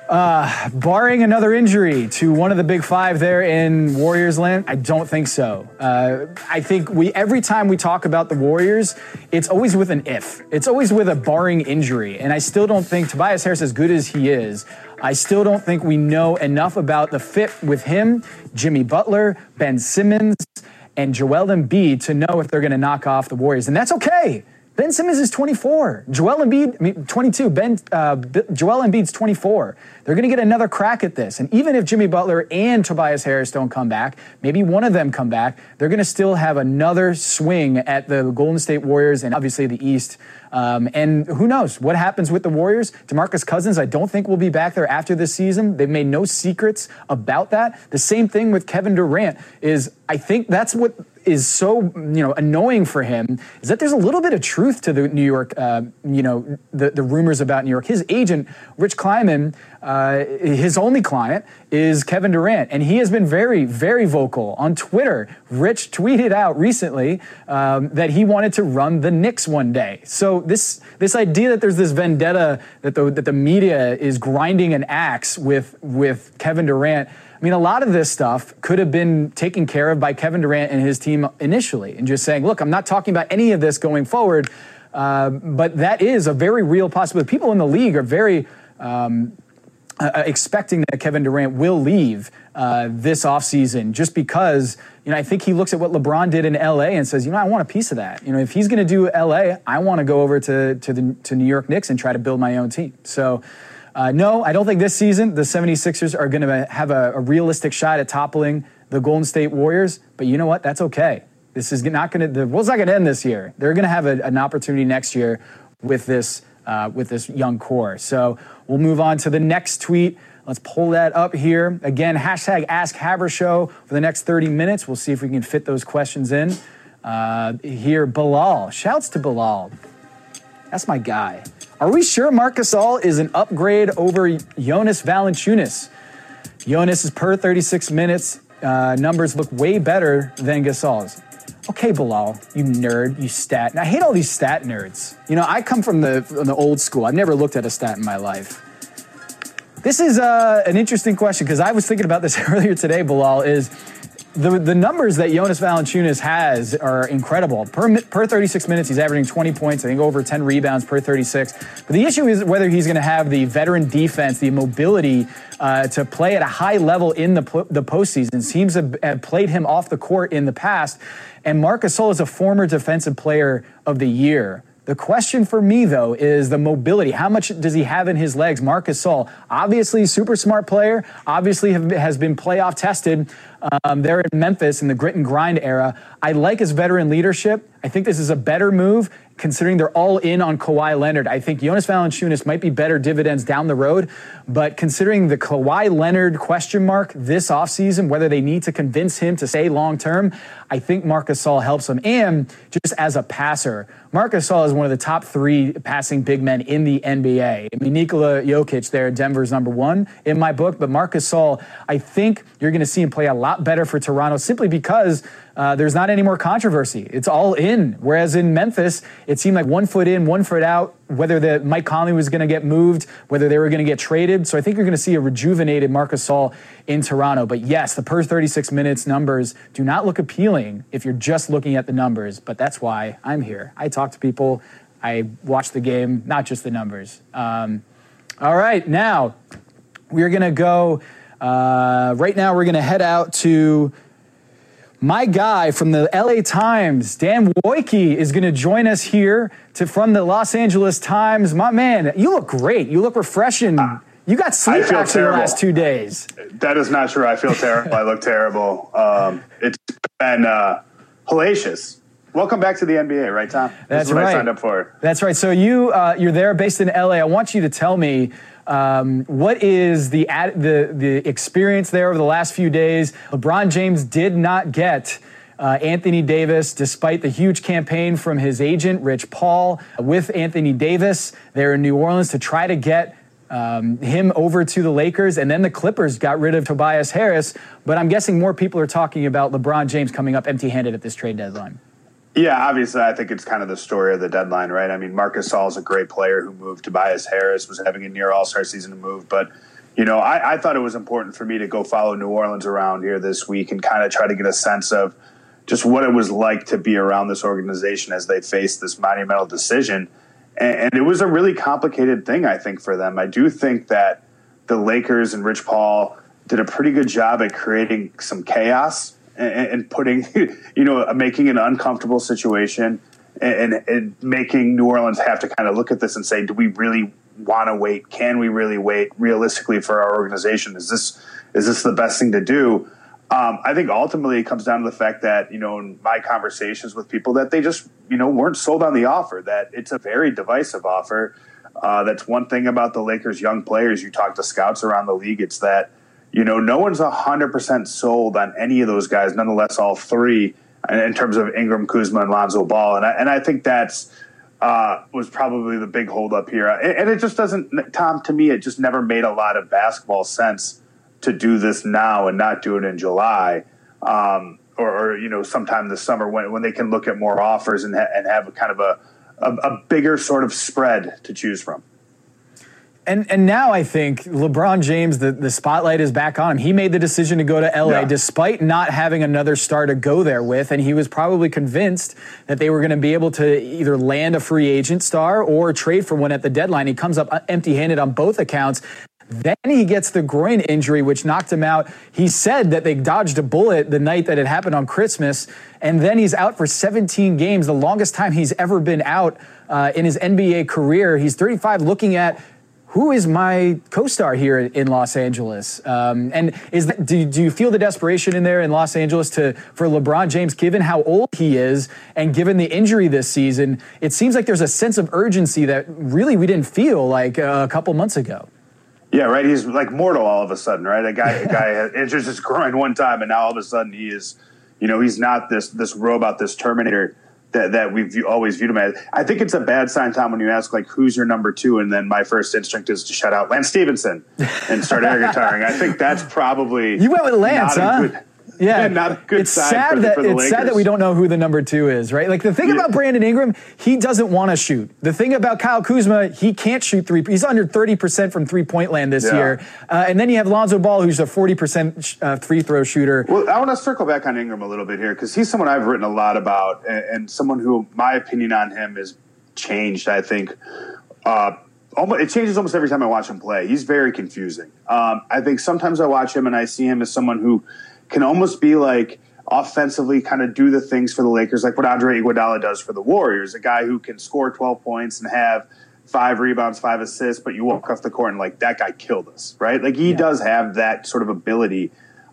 Uh, barring another injury to one of the big five there in Warriors land, I don't think so. Uh, I think we every time we talk about the Warriors, it's always with an if. It's always with a barring injury, and I still don't think Tobias Harris, as good as he is, I still don't think we know enough about the fit with him, Jimmy Butler, Ben Simmons, and Joel Embiid to know if they're going to knock off the Warriors. And that's okay. Ben Simmons is 24. Joel Embiid, I mean, 22. Ben, uh, Joel Embiid's 24. They're going to get another crack at this. And even if Jimmy Butler and Tobias Harris don't come back, maybe one of them come back, they're going to still have another swing at the Golden State Warriors and obviously the East Um, and who knows what happens with the Warriors? Demarcus Cousins, I don't think will be back there after this season. They've made no secrets about that. The same thing with Kevin Durant is I think that's what is so you know annoying for him is that there's a little bit of truth to the New York, uh, you know, the, the rumors about New York. His agent, Rich Kleiman, uh, his only client is Kevin Durant, and he has been very, very vocal on Twitter. Rich tweeted out recently um, that he wanted to run the Knicks one day. So this this idea that there's this vendetta that the that the media is grinding an axe with with Kevin Durant I mean, a lot of this stuff could have been taken care of by Kevin Durant and his team initially, and just saying, look, I'm not talking about any of this going forward. Uh, but that is a very real possibility. People in the league are very um, uh, uh expecting that Kevin Durant will leave uh, this offseason just because, you know, I think he looks at what LeBron did in LA and says, you know, I want a piece of that. You know, if he's going to do LA, I want to go over to, to the to New York Knicks and try to build my own team. So, uh, no, I don't think this season the 76ers are going to have a, a, realistic shot at toppling the Golden State Warriors. But you know what? That's okay. This is not going to, the world's not going to end this year. They're going to have a, an opportunity next year with this, uh, with this young core. So we'll move on to the next tweet. Let's pull that up here. Again, hashtag Ask Haber for the next 30 minutes. We'll see if we can fit those questions in. Uh, here, Bilal. Shouts to Bilal. That's my guy. Are we sure Marc Gasol is an upgrade over Jonas Valanciunas? Jonas is per 36 minutes. Uh, numbers look way better than Gasol's. Okay, Bilal, you nerd, you stat. And I hate all these stat nerds. You know, I come from the, from the old school. I've never looked at a stat in my life. This is uh, an interesting question because I was thinking about this earlier today, Bilal, is the, the numbers that Jonas Valanciunas has are incredible. Per, per 36 minutes, he's averaging 20 points, I think over 10 rebounds per 36. But the issue is whether he's going to have the veteran defense, the mobility uh, to play at a high level in the, the postseason. Teams have, have played him off the court in the past. And Marc Gasol is a former defensive player of the year. The question for me, though, is the mobility. How much does he have in his legs? Marc Gasol, obviously, super smart player, obviously have, has been playoff tested um, there in Memphis in the grit and grind era. I like his veteran leadership. I think this is a better move considering they're all in on Kawhi Leonard. I think Jonas Valanciunas might be better dividends down the road, but considering the Kawhi Leonard question mark this offseason, whether they need to convince him to stay long term, I think Marc Gasol helps him. And just as a passer, Marc Gasol is one of the top three passing big men in the NBA. I mean, Nikola Jokic there, Denver's number one in my book, but Marc Gasol, I think you're going to see him play a lot better for Toronto simply because uh, there's not any more controversy. It's all in. Whereas in Memphis, it seemed like one foot in, one foot out, whether the Mike Conley was going to get moved, whether they were going to get traded. So I think you're going to see a rejuvenated Marc Gasol in Toronto. But yes, the per 36 minutes numbers do not look appealing if you're just looking at the numbers. But that's why I'm here. I talk to people, I watch the game, not just the numbers. Um, all right, now we're going to go. Uh, right now, we're going to head out to my guy from the LA Times, Dan Woike, is going to join us here to from the Los Angeles Times. My man, you look great. You look refreshing. Uh, you got sleep after the last two days. That is not true. I feel terrible. I look terrible. Um, it's been uh, hellacious. Welcome back to the NBA, right, Tom? That's right. I signed up for. That's right. So you uh, you're there, based in LA. I want you to tell me um, what is the, the the experience there over the last few days? LeBron James did not get. Uh, Anthony Davis, despite the huge campaign from his agent, Rich Paul, with Anthony Davis there in New Orleans to try to get um, him over to the Lakers, and then the Clippers got rid of Tobias Harris. But I'm guessing more people are talking about LeBron James coming up empty handed at this trade deadline. Yeah, obviously, I think it's kind of the story of the deadline, right? I mean, Marc Gasol is a great player who moved. Tobias Harris was having a near All Star season to move, but you know, I, I, thought it was important for me to go follow New Orleans around here this week and kind of try to get a sense of just what it was like to be around this organization as they faced this monumental decision. And, and it was a really complicated thing, I think, for them. I do think that the Lakers and Rich Paul did a pretty good job at creating some chaos and, and putting, you know, making an uncomfortable situation and, and making New Orleans have to kind of look at this and say, do we really want to wait? Can we really wait realistically for our organization? Is this is this the best thing to do? Um, I think ultimately it comes down to the fact that, you know, in my conversations with people that they just, you know, weren't sold on the offer, that it's a very divisive offer. Uh, that's one thing about the Lakers' young players. You talk to scouts around the league, it's that, you know, no one's 100% sold on any of those guys, nonetheless, all three in terms of Ingram, Kuzma, and Lonzo Ball. And I, and I think that's uh, was probably the big holdup here. And it just doesn't, Tom, to me, it just never made a lot of basketball sense to do this now and not do it in July. Um, or, or, you know, sometime this summer when, when they can look at more offers and, ha- and have a kind of a, a, a bigger sort of spread to choose from. And and now I think LeBron James, the, the spotlight is back on him. He made the decision to go to LA yeah. despite not having another star to go there with, and he was probably convinced that they were going to be able to either land a free agent star or trade for one at the deadline. He comes up empty handed on both accounts. Then he gets the groin injury, which knocked him out. He said that they dodged a bullet the night that it happened on Christmas, and then he's out for 17 games, the longest time he's ever been out uh, in his NBA career. He's 35, looking at who is my co-star here in Los Angeles? Um, and is that, do, do you feel the desperation in there in Los Angeles to for LeBron James, given how old he is and given the injury this season? It seems like there's a sense of urgency that really we didn't feel like uh, a couple months ago. Yeah, right. He's like mortal all of a sudden, right? A guy, a guy injures his groin one time, and now all of a sudden he is, you know, he's not this this robot, this Terminator that, that we've always viewed him as. I think it's a bad sign, Tom, when you ask like who's your number two, and then my first instinct is to shout out Lance Stephenson and start air guitaring. I think that's probably you went with Lance, huh? Good, yeah, not a good it's sad that it's Lakers. sad that we don't know who the number two is, right? Like the thing yeah. about Brandon Ingram, he doesn't want to shoot. The thing about Kyle Kuzma, he can't shoot three. He's under thirty percent from three point land this yeah. year, uh, and then you have Lonzo Ball, who's a forty percent uh, free throw shooter. Well, I want to circle back on Ingram a little bit here because he's someone I've written a lot about, and, and, someone who my opinion on him has changed. I think. Uh, Almost, it changes almost every time I watch him play. He's very confusing. Um, I think sometimes I watch him and I see him as someone who can almost be like offensively kind of do the things for the Lakers, like what Andre Iguodala does for the Warriors, a guy who can score 12 points and have five rebounds, five assists, but you walk off the court and like that guy killed us, right? Like he yeah. does have that sort of ability.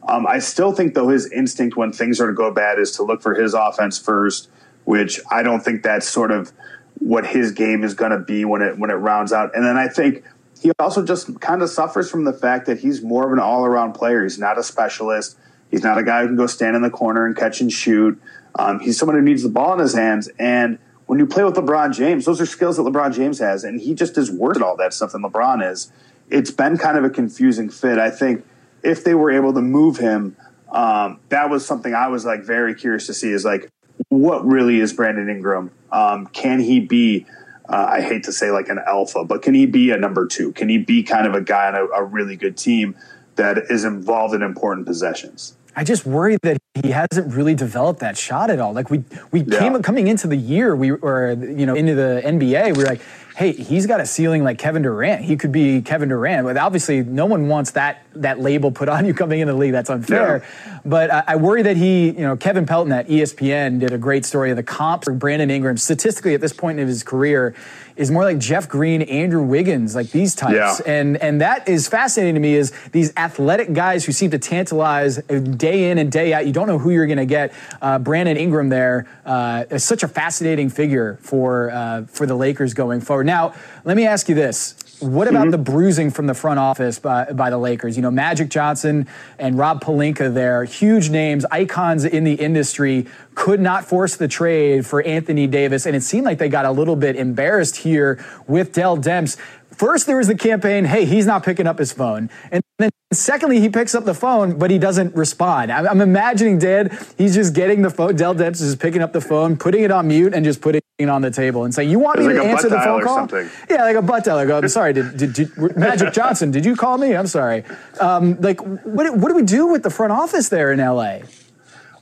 Um, I still think though his instinct when things are to go bad is to look for his offense first, which I don't think that's sort of what his game is going to be when it when it rounds out. And then I think he also just kind of suffers from the fact that he's more of an all around player. He's not a specialist. He's not a guy who can go stand in the corner and catch and shoot. Um, he's someone who needs the ball in his hands. And when you play with LeBron James, those are skills that LeBron James has, and he just is worse at all that stuff than LeBron is. It's been kind of a confusing fit. I think if they were able to move him, um, that was something I was like very curious to see. Is like, what really is Brandon Ingram? Um, can he be? Uh, I hate to say like an alpha, but can he be a number two? Can he be kind of a guy on a, a really good team that is involved in important possessions? I just worry that he hasn't really developed that shot at all. Like we we yeah. came coming into the year, we were you know into the NBA, we were like, hey, he's got a ceiling like Kevin Durant. He could be Kevin Durant, but obviously no one wants that that label put on you coming into the league. That's unfair. Yeah. But I, I, worry that he, you know, Kevin Pelton at ESPN did a great story of the comps for Brandon Ingram. Statistically, at this point in his career, is more like Jeff Green, Andrew Wiggins, like these types. Yeah. And and that is fascinating to me is these athletic guys who seem to tantalize day in and day out. You don't know who you're going to get. Uh, Brandon Ingram there uh, is such a fascinating figure for uh, for the Lakers going forward. Now, let me ask you this. What about mm-hmm. the bruising from the front office by, by the Lakers? You know, Magic Johnson and Rob Pelinka there, huge names, icons in the industry, could not force the trade for Anthony Davis. And it seemed like they got a little bit embarrassed here with Dell Demps. First, there was the campaign, hey, he's not picking up his phone. And then secondly, he picks up the phone, but he doesn't respond. I'm, I'm imagining, Dan, he's just getting the phone. Dell Demps is picking up the phone, putting it on mute, and just putting it on the table and saying, You want me like to answer the phone call? Something. Yeah, like a butt dial. I Go, I'm sorry, did, did, did, Magic Johnson, did you call me? I'm sorry. Um, like, what, what do we do with the front office there in LA?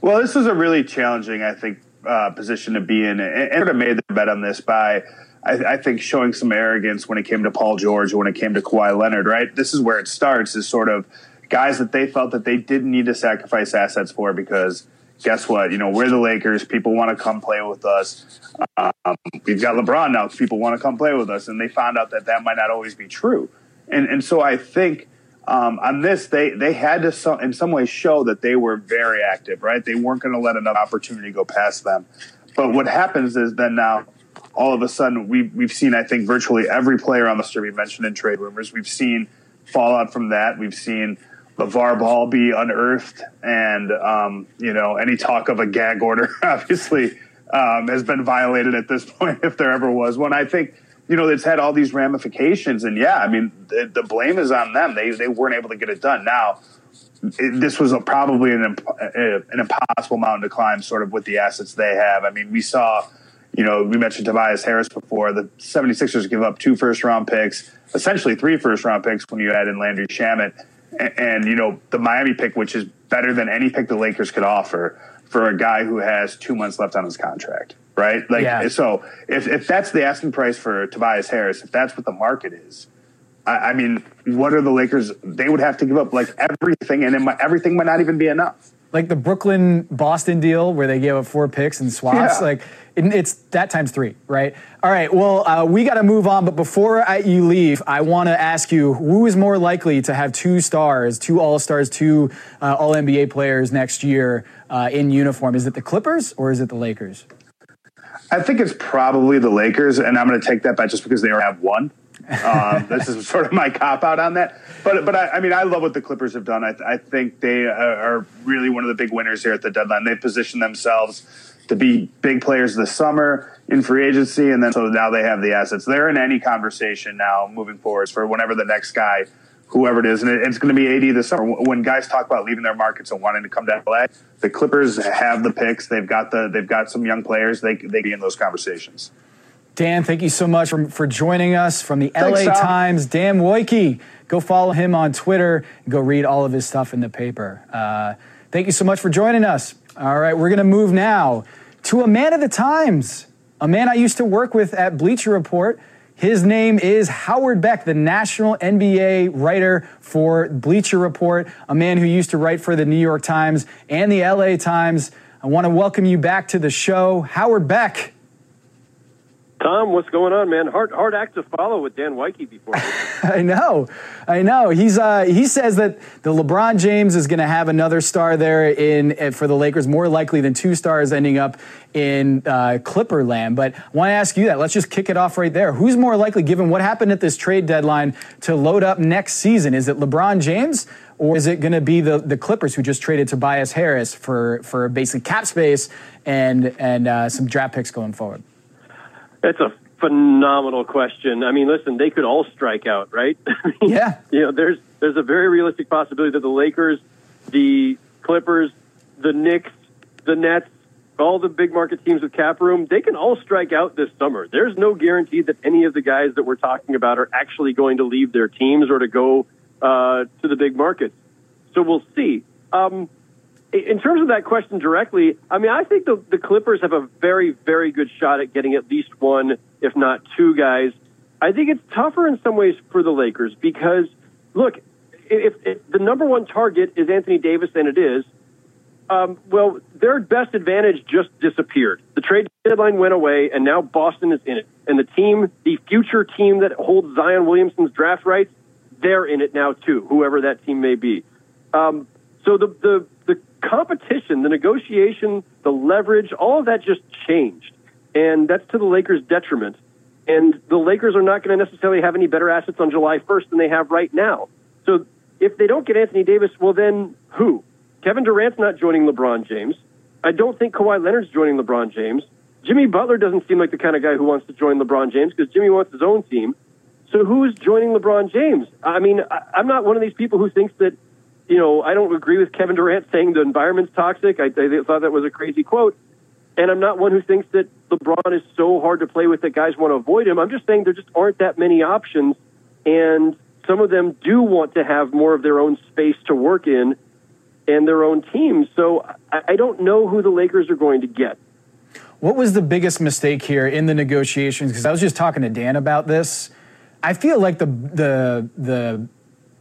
Well, this is a really challenging, I think, uh, position to be in. And, and sort of made the bet on this by I, I, think showing some arrogance when it came to Paul George, when it came to Kawhi Leonard, right? This is where it starts is sort of guys that they felt that they didn't need to sacrifice assets for because guess what? You know, we're the Lakers. People want to come play with us. Um, we've got LeBron now. People want to come play with us. And they found out that that might not always be true. And, and so I think Um, on this, they they had to some, in some way show that they were very active, right? They weren't going to let enough opportunity go past them. But what happens is then now, all of a sudden, we we've seen I think virtually every player on the we mentioned in trade rumors. We've seen fallout from that. We've seen LeVar Ball be unearthed, and um, you know any talk of a gag order obviously um, has been violated at this point, if there ever was one. I think you know it's had all these ramifications, and yeah, I mean the, the blame is on them. They they weren't able to get it done. Now. It, this was a, probably an, an impossible mountain to climb, sort of with the assets they have. I mean, we saw, you know, we mentioned Tobias Harris before. The 76ers give up two first round picks, essentially three first round picks when you add in Landry Shamet and, and, you know the Miami pick, which is better than any pick the Lakers could offer for a guy who has two months left on his contract, right? Like, yeah. so if if that's the asking price for Tobias Harris, if that's what the market is, I, I mean, what are the Lakers? They would have to give up like everything, and might, everything might not even be enough like the Brooklyn Boston deal where they gave up four picks and swaps. Yeah. Like it, it's that times three, right? All right. Well, uh, we got to move on. But before I, you leave, I want to ask you who is more likely to have two stars, two All Stars, two uh, All NBA players next year uh, in uniform? Is it the Clippers or is it the Lakers? I think it's probably the Lakers, and I'm going to take that bet just because they already have one. Um, this is sort of my cop out on that. But but I, I, mean, I love what the Clippers have done. I, I think they are really one of the big winners here at the deadline. They've positioned themselves to be big players this summer in free agency, and then so now they have the assets. They're in any conversation now moving forwards for whenever the next guy, whoever it is, and it's going to be AD this summer. When guys talk about leaving their markets and wanting to come to LA, the Clippers have the picks. They've got the they've got some young players. They they be in those conversations. Dan, thank you so much for, for joining us from the Thanks, LA Sal. Times. Dan Woike, go follow him on Twitter and go read all of his stuff in the paper. Uh, thank you so much for joining us. All right, we're going to move now to a man of the Times, a man I used to work with at Bleacher Report. His name is Howard Beck, the national NBA writer for Bleacher Report, a man who used to write for the New York Times and the LA Times. I want to welcome you back to the show. Howard Beck, Tom, what's going on, man? Hard hard act to follow with Dan Woike before. I know, I know. He's uh, he says that the LeBron James is going to have another star there in uh, for the Lakers, more likely than two stars ending up in uh, Clipper land. But I want to ask you that. Let's just kick it off right there. Who's more likely, given what happened at this trade deadline, to load up next season? Is it LeBron James? Or is it going to be the, the Clippers who just traded Tobias Harris for, for basically cap space and, and uh, some draft picks going forward? It's a phenomenal question. I mean, listen, they could all strike out, right? yeah. you know, there's there's a very realistic possibility that the Lakers, the Clippers, the Knicks, the Nets, all the big market teams with cap room, they can all strike out this summer. There's no guarantee that any of the guys that we're talking about are actually going to leave their teams or to go uh, to the big markets. So we'll see. Um, in terms of that question directly, I mean, I think the, the Clippers have a very, very good shot at getting at least one, if not two guys. I think it's tougher in some ways for the Lakers because, look, if, if the number one target is Anthony Davis, and it is, um, well, their best advantage just disappeared. The trade deadline went away, and now Boston is in it. And the team, the future team that holds Zion Williamson's draft rights, they're in it now too, whoever that team may be. Um, so the, the competition, the negotiation, the leverage, all of that just changed. And that's to the Lakers' detriment. And the Lakers are not going to necessarily have any better assets on July 1st than they have right now. So if they don't get Anthony Davis, well, then who? Kevin Durant's not joining LeBron James. I don't think Kawhi Leonard's joining LeBron James. Jimmy Butler doesn't seem like the kind of guy who wants to join LeBron James because Jimmy wants his own team. So who's joining LeBron James? I mean, I'm not one of these people who thinks that you know, I don't agree with Kevin Durant saying the environment's toxic. I, I thought that was a crazy quote. And I'm not one who thinks that LeBron is so hard to play with that guys want to avoid him. I'm just saying there just aren't that many options. And some of them do want to have more of their own space to work in and their own teams. So I, I don't know who the Lakers are going to get. What was the biggest mistake here in the negotiations? Because I was just talking to Dan about this. I feel like the the the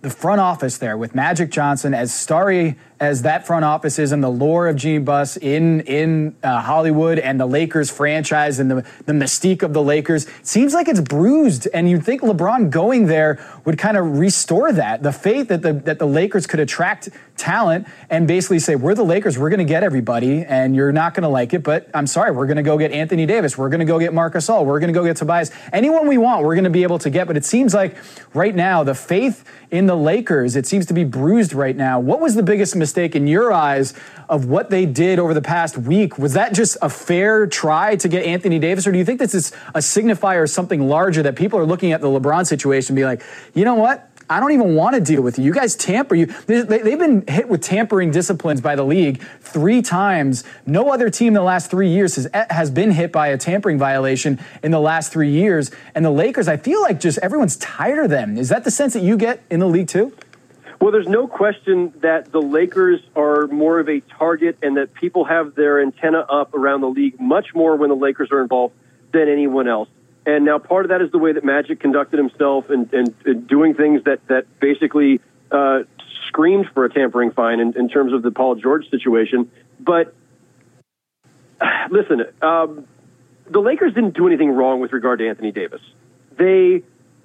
the front office there with Magic Johnson, as starry as that front office is and the lore of Jeanie Buss in in uh, Hollywood and the Lakers franchise and the, the mystique of the Lakers, seems like it's bruised. And you'd think LeBron going there would kind of restore that. The faith that the, that the Lakers could attract talent and basically say, we're the Lakers, we're going to get everybody, and you're not going to like it, but I'm sorry, we're going to go get Anthony Davis, we're going to go get Marc Gasol, we're going to go get Tobias. Anyone we want, we're going to be able to get. But it seems like right now, the faith in the Lakers, it seems to be bruised right now. What was the biggest mistake in your eyes of what they did over the past week? Was that just a fair try to get Anthony Davis, or do you think this is a signifier of something larger that people are looking at the LeBron situation and be like, you know what? I don't even want to deal with you. You guys tamper. You they, have been hit with tampering disciplines by the league three times. No other team in the last three years has eh, has been hit by a tampering violation in the last three years. And the Lakers, I feel like just everyone's tired of them. Is that the sense that you get in the league too? Well, there's no question that the Lakers are more of a target and that people have their antenna up around the league much more when the Lakers are involved than anyone else. And now part of that is the way that Magic conducted himself and, and, and doing things that, that basically uh, screamed for a tampering fine in, in, terms of the Paul George situation. But listen, um, the Lakers didn't do anything wrong with regard to Anthony Davis. They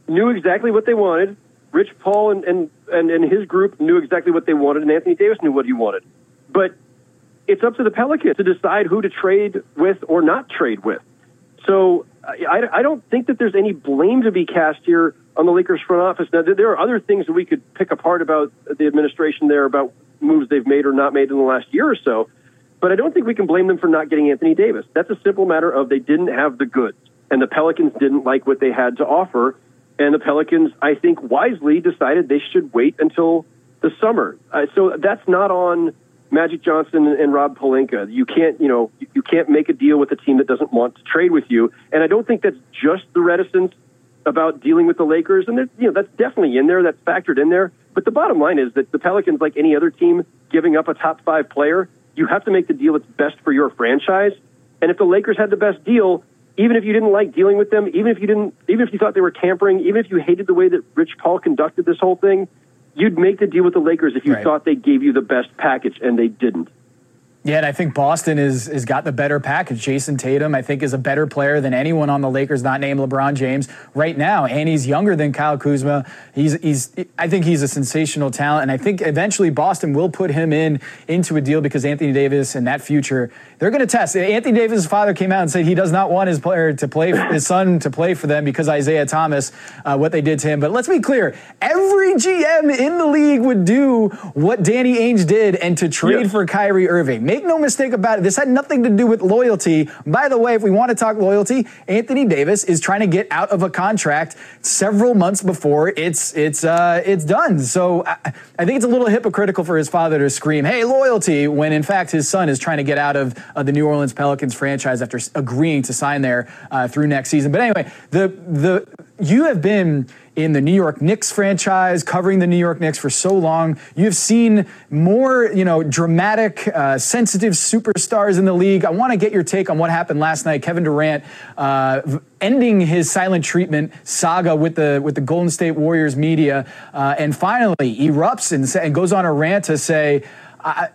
knew exactly what they wanted. Rich Paul and, and, and, and his group knew exactly what they wanted, and Anthony Davis knew what he wanted. But it's up to the Pelicans to decide who to trade with or not trade with. So I, I don't think that there's any blame to be cast here on the Lakers front office. Now, there are other things that we could pick apart about the administration there, about moves they've made or not made in the last year or so. But I don't think we can blame them for not getting Anthony Davis. That's a simple matter of they didn't have the goods, and the Pelicans didn't like what they had to offer. And the Pelicans, I think, wisely decided they should wait until the summer. Uh, so that's not on Magic Johnson and Rob Pelinka. You can't, you know, you can't make a deal with a team that doesn't want to trade with you. And I don't think that's just the reticence about dealing with the Lakers. And you know, that's definitely in there. That's factored in there. But the bottom line is that the Pelicans, like any other team, giving up a top five player, you have to make the deal that's best for your franchise. And if the Lakers had the best deal, even if you didn't like dealing with them, even if you didn't, even if you thought they were tampering, even if you hated the way that Rich Paul conducted this whole thing, you'd make the deal with the Lakers if you right. thought they gave you the best package, and they didn't. Yeah, and I think Boston is is got the better package. Jayson Tatum, I think, is a better player than anyone on the Lakers, not named LeBron James, right now. And he's younger than Kyle Kuzma. He's he's I think he's a sensational talent, and I think eventually Boston will put him in into a deal because Anthony Davis and that future they're going to test. Anthony Davis' father came out and said he does not want his player to play his son to play for them because Isaiah Thomas, uh, what they did to him. But let's be clear, every GM in the league would do what Danny Ainge did and to trade yes. for Kyrie Irving. Make no mistake about it. This had nothing to do with loyalty. By the way, if we want to talk loyalty, Anthony Davis is trying to get out of a contract several months before it's it's uh, it's done. So I, I, think it's a little hypocritical for his father to scream, "Hey, loyalty!" when in fact his son is trying to get out of uh, the New Orleans Pelicans franchise after agreeing to sign there uh, through next season. But anyway, the the you have been in the New York Knicks franchise, covering the New York Knicks for so long. You've seen more, you know, dramatic, uh, sensitive superstars in the league. I want to get your take on what happened last night. Kevin Durant uh, ending his silent treatment saga with the with the Golden State Warriors media, uh, and finally erupts and, and goes on a rant to say.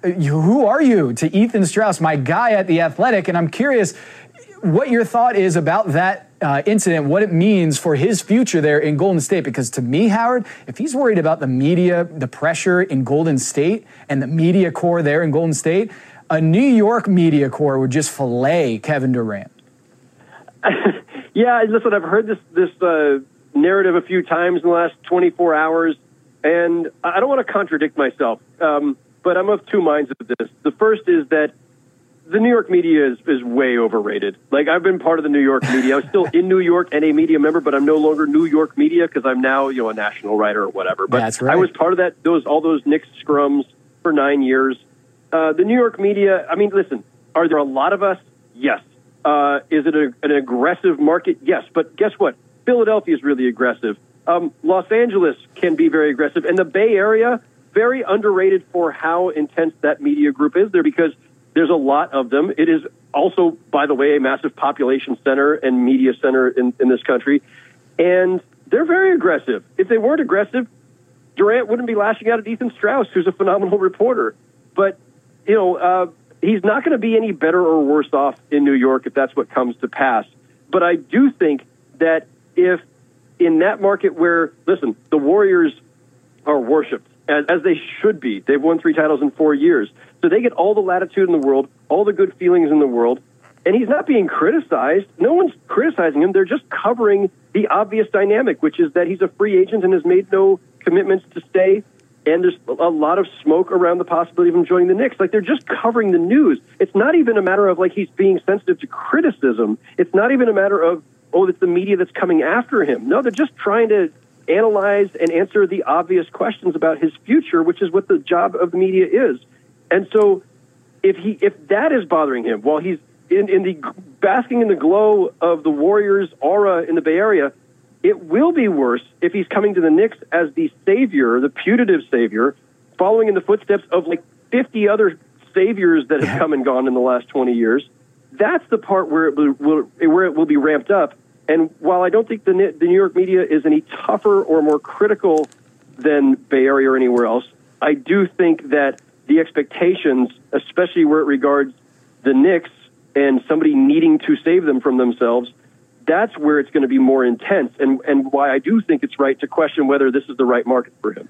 who are you to Ethan Strauss, my guy at the Athletic? And I'm curious what your thought is about that uh, incident, what it means for his future there in Golden State. Because to me, Howard, if he's worried about the media, the pressure in Golden State, and the media corps there in Golden State, a New York media corps would just fillet Kevin Durant. yeah, listen, I've heard this this uh, narrative a few times in the last 24 hours, and I don't want to contradict myself, um, but I'm of two minds of this. The first is that the New York media is, is way overrated. Like I've been part of the New York media. I'm still in New York and a media member, but I'm no longer New York media because I'm now you know a national writer or whatever. But That's right. I was part of that those all those Knicks scrums for nine years. Uh, the New York media. I mean, listen. Are there a lot of us? Yes. Uh, is it a, an aggressive market? Yes. But guess what? Philadelphia is really aggressive. Um, Los Angeles can be very aggressive, and the Bay Area very underrated for how intense that media group is there because there's a lot of them. It is also, by the way, a massive population center and media center in, in this country. And they're very aggressive. If they weren't aggressive, Durant wouldn't be lashing out at Ethan Strauss, who's a phenomenal reporter. but you know, uh, he's not going to be any better or worse off in New York if that's what comes to pass. But I do think that if in that market where, listen, the Warriors are worshipped as, as they should be. They've won three titles in four years. So they get all the latitude in the world, all the good feelings in the world. And he's not being criticized. No one's criticizing him. They're just covering the obvious dynamic, which is that he's a free agent and has made no commitments to stay. And there's a lot of smoke around the possibility of him joining the Knicks. Like they're just covering the news. It's not even a matter of like he's being sensitive to criticism. It's not even a matter of, oh, it's the media that's coming after him. No, they're just trying to analyze and answer the obvious questions about his future, which is what the job of the media is. And so, if he if that is bothering him while he's in, in the basking in the glow of the Warriors' aura in the Bay Area, it will be worse if he's coming to the Knicks as the savior, the putative savior, following in the footsteps of like 50 other saviors that have come and gone in the last 20 years. That's the part where it will, where it will be ramped up. And while I don't think the, the New York media is any tougher or more critical than Bay Area or anywhere else, I do think that the expectations, especially where it regards the Knicks and somebody needing to save them from themselves, that's where it's going to be more intense and, and why I do think it's right to question whether this is the right market for him.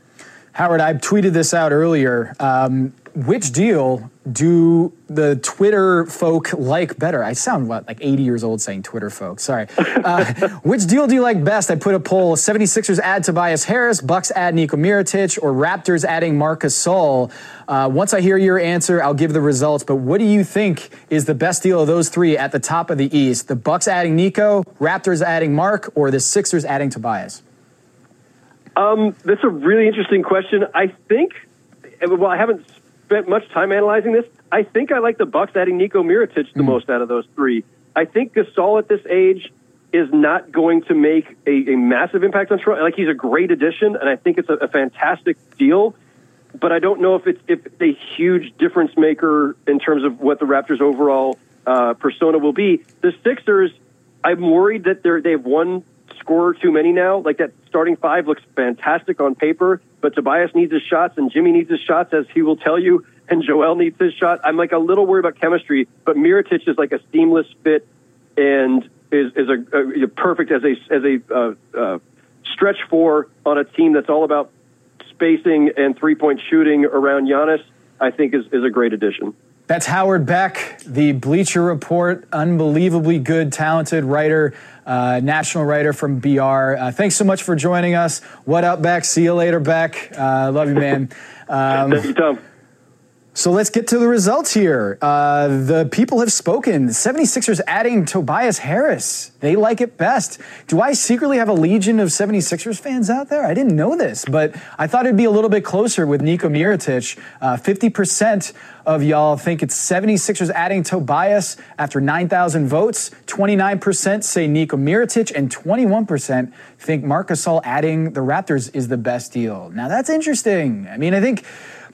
Howard, I tweeted this out earlier. Um, which deal do the Twitter folk like better? I sound what like 80 years old saying Twitter folk. Sorry. Uh, which deal do you like best? I put a poll: 76ers add Tobias Harris, Bucks add Nico Mirotic, or Raptors adding Marc Gasol. Uh, once I hear your answer, I'll give the results. But what do you think is the best deal of those three at the top of the East? The Bucks adding Nico, Raptors adding Marc, or the Sixers adding Tobias? Um, that's a really interesting question. I think. Well, I haven't spent much time analyzing this. I think I like the Bucks adding Nico Mirotic the mm. most out of those three. I think Gasol at this age is not going to make a, a massive impact on Toronto. Like he's a great addition, and I think it's a, a fantastic deal. But I don't know if it's if it's a huge difference maker in terms of what the Raptors' overall uh, persona will be. The Sixers, I'm worried that they're they've one scorer too many now. Like that starting five looks fantastic on paper, but Tobias needs his shots and Jimmy needs his shots, as he will tell you, and Joel needs his shot. I'm like a little worried about chemistry, but Mirotic is like a seamless fit and is is a, a perfect as a as a uh, uh, stretch four on a team that's all about spacing and three point shooting around Giannis. I think is is a great addition. That's Howard Beck, the Bleacher Report, unbelievably good, talented writer, uh, national writer from BR. Uh, thanks so much for joining us. What up, Beck? See you later, Beck. Uh, love you, man. Um, Thank you, Tom. So let's get to the results here. Uh, the people have spoken. The 76ers adding Tobias Harris. They like it best. Do I secretly have a legion of 76ers fans out there? I didn't know this, but I thought it'd be a little bit closer with Nico Mirotic. Uh, 50% of y'all think it's 76ers adding Tobias after 9,000 votes. 29% say Nico Mirotic, and 21% think Marc Gasol adding the Raptors is the best deal. Now that's interesting. I mean, I think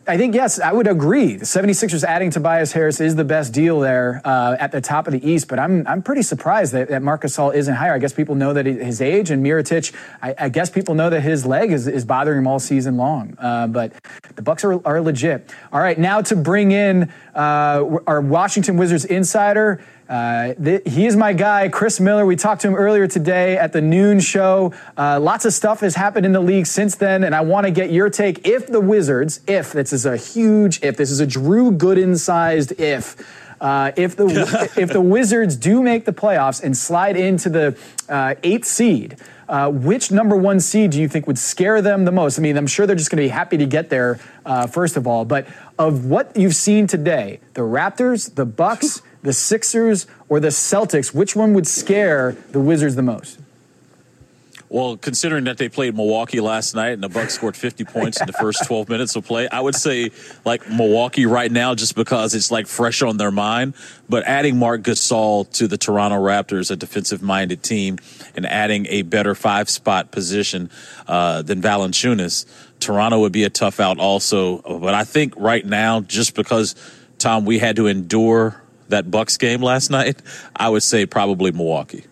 I think, yes, I would agree. The 76ers adding Tobias Harris is the best deal there uh, at the top of the East, but I'm, I'm pretty surprised that, that Marc Gasol isn't higher. I guess people know that his age and Mirotic, I, I guess people know that his leg is, is bothering him all season long. Uh, but the Bucks are, are legit. All right, now to bring in uh, our Washington Wizards insider, uh, th- he is my guy, Chris Miller. We talked to him earlier today at the noon show. Uh, lots of stuff has happened in the league since then, and I want to get your take. If the Wizards, if this is a huge if, this is a Drew Gooden sized if. Uh, if the if the Wizards do make the playoffs and slide into the uh, eighth seed, uh, which number one seed do you think would scare them the most? I mean, I'm sure they're just going to be happy to get there, uh, first of all. But of what you've seen today, the Raptors, the Bucks, the Sixers or the Celtics, which one would scare the Wizards the most? Well, considering that they played Milwaukee last night and the Bucks scored 50 points in the first 12 minutes of play, I would say like Milwaukee right now just because it's like fresh on their mind. But adding Marc Gasol to the Toronto Raptors, a defensive-minded team, and adding a better five-spot position uh, than Valanciunas, Toronto would be a tough out also. But I think right now, just because Tom, we had to endure that Bucks game last night, I would say probably Milwaukee.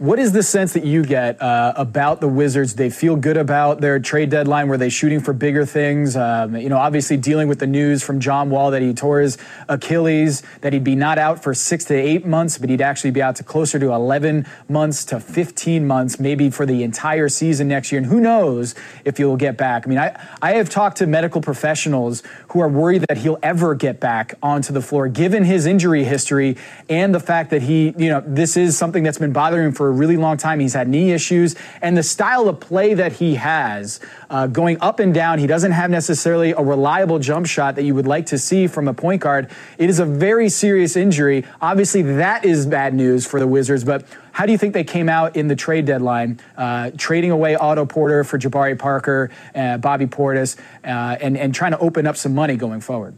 What is the sense that you get uh, about the Wizards? They feel good about their trade deadline. Were they shooting for bigger things? Um, you know, obviously dealing with the news from John Wall that he tore his Achilles, that he'd be not out for six to eight months, but he'd actually be out to closer to 11 months to 15 months, maybe for the entire season next year. And who knows if he'll get back? I mean, I, I have talked to medical professionals who are worried that he'll ever get back onto the floor, given his injury history and the fact that he, you know, this is something that's been bothering him for a really long time. He's had knee issues, and the style of play that he has, uh, going up and down, he doesn't have necessarily a reliable jump shot that you would like to see from a point guard. It is a very serious injury. Obviously, that is bad news for the Wizards, but how do you think they came out in the trade deadline, uh, trading away Otto Porter for Jabari Parker, uh, Bobby Portis, uh, and, and trying to open up some money going forward?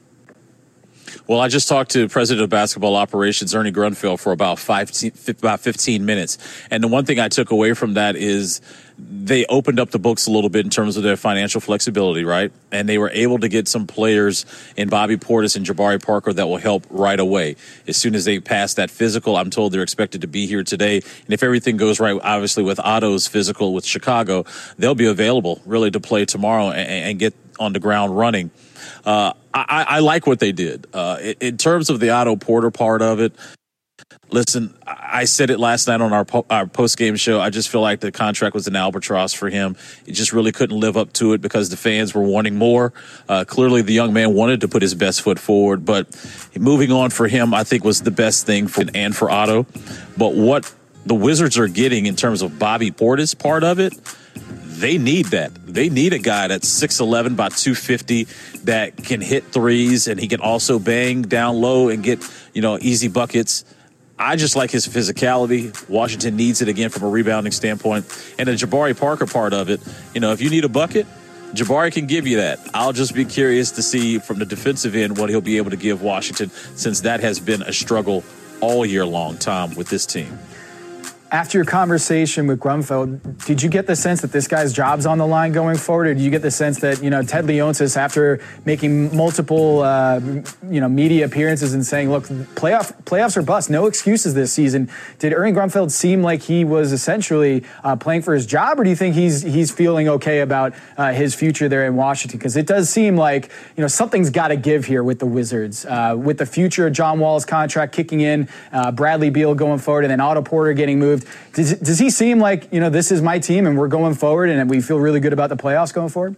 Well, I just talked to President of Basketball Operations Ernie Grunfeld for about five, about 15 minutes. And the one thing I took away from that is they opened up the books a little bit in terms of their financial flexibility, right? And they were able to get some players in Bobby Portis and Jabari Parker that will help right away. As soon as they pass that physical, I'm told they're expected to be here today. And if everything goes right, obviously with Otto's physical with Chicago, they'll be available really to play tomorrow and, and get on the ground running. Uh, I, I, like what they did. Uh, in, in terms of the Otto Porter part of it, Listen, I said it last night on our, po- our post game show. I just feel like the contract was an albatross for him. He just really couldn't live up to it because the fans were wanting more. Uh, clearly, the young man wanted to put his best foot forward, but moving on for him, I think, was the best thing for and for Otto. But what the Wizards are getting in terms of Bobby Portis part of it, they need that. They need a guy that's 6'11, about 250, that can hit threes and he can also bang down low and get, you know, easy buckets. I just like his physicality. Washington needs it again from a rebounding standpoint. And the Jabari Parker part of it, you know, if you need a bucket, Jabari can give you that. I'll just be curious to see from the defensive end what he'll be able to give Washington since that has been a struggle all year long, Tom, with this team after your conversation with Grunfeld, did you get the sense that this guy's job's on the line going forward, or do you get the sense that you know Ted Leonsis, after making multiple uh, you know media appearances and saying, "Look, playoff playoffs are bust, no excuses this season," did Ernie Grunfeld seem like he was essentially uh, playing for his job, or do you think he's he's feeling okay about uh, his future there in Washington? Because it does seem like you know something's got to give here with the Wizards, uh, with the future of John Wall's contract kicking in, uh, Bradley Beal going forward, and then Otto Porter getting moved. Does, does he seem like, you know, this is my team and we're going forward and we feel really good about the playoffs going forward?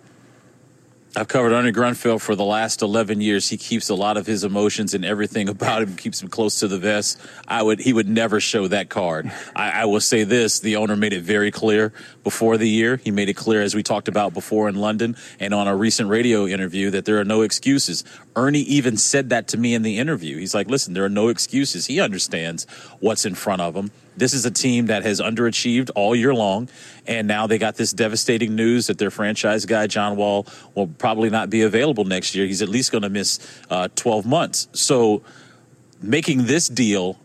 I've covered Ernie Grunfeld for the last 11 years. He keeps a lot of his emotions and everything about him, keeps him close to the vest. I would, he would never show that card. I, I, will say this, the owner made it very clear before the year. He made it clear, as we talked about before in London and on a recent radio interview, that there are no excuses. Ernie even said that to me in the interview. He's like, listen, there are no excuses. He understands what's in front of him. This is a team that has underachieved all year long, and now they got this devastating news that their franchise guy John Wall will probably not be available next year. He's at least going to miss uh, 12 months. So, making this deal,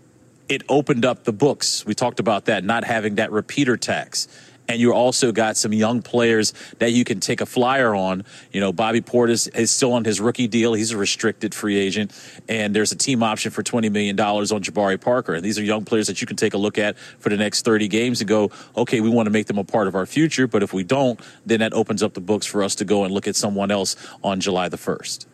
it opened up the books. We talked about that, not having that repeater tax and you also got some young players that you can take a flyer on. You know, Bobby Portis is still on his rookie deal; he's a restricted free agent, and there's a team option for twenty million dollars on Jabari Parker. And these are young players that you can take a look at for the next thirty games and go, okay, we want to make them a part of our future, but if we don't, then that opens up the books for us to go and look at someone else on July the first.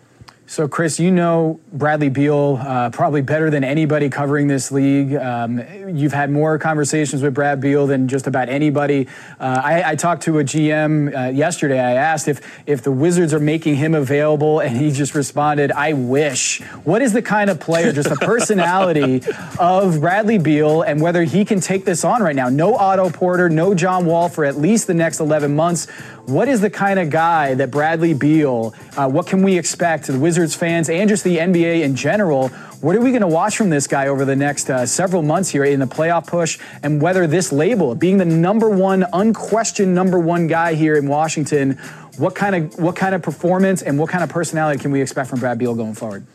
So, Chris, you know Bradley Beal uh, probably better than anybody covering this league. Um, you've had more conversations with Brad Beal than just about anybody. Uh, I, I, talked to a GM uh, yesterday. I asked if if the Wizards are making him available, and he just responded, "I wish." What is the kind of player, just the personality of Bradley Beal, and whether he can take this on right now? No Otto Porter, no John Wall for at least the next 11 months. What is the kind of guy that Bradley Beal? Uh, what can we expect? The Wizards fans and just the NBA in general. What are we going to watch from this guy over the next uh, several months here in the playoff push? And whether this label, being the number one, unquestioned number one guy here in Washington, what kind of what kind of performance and what kind of personality can we expect from Brad Beal going forward?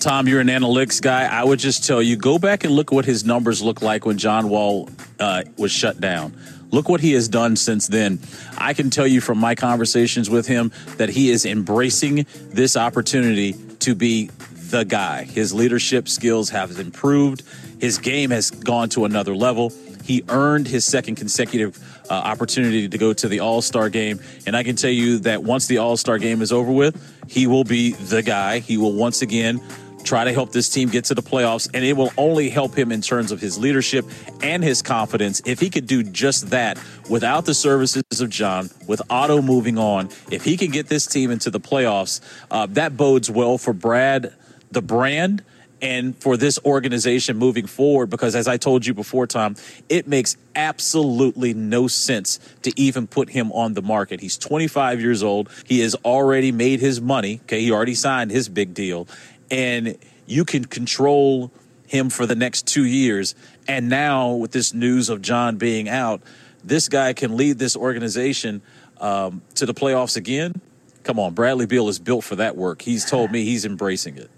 Tom, you're an analytics guy. I would just tell you go back and look what his numbers look like when John Wall uh, was shut down. Look what he has done since then. I can tell you from my conversations with him that he is embracing this opportunity to be the guy. His leadership skills have improved. His game has gone to another level. He earned his second consecutive uh, opportunity to go to the All Star game. And I can tell you that once the All Star game is over with, he will be the guy. He will once again try to help this team get to the playoffs, and it will only help him in terms of his leadership and his confidence if he could do just that without the services of John, with Otto moving on. If he can get this team into the playoffs, uh, that bodes well for Brad, the brand, and for this organization moving forward because as i told you before tom it makes absolutely no sense to even put him on the market. He's 25 years old. He has already made his money. Okay he already signed his big deal and you can control him for the next two years and now with this news of john being out this guy can lead this organization um, to the playoffs again come on bradley beal is built for that work he's told me he's embracing it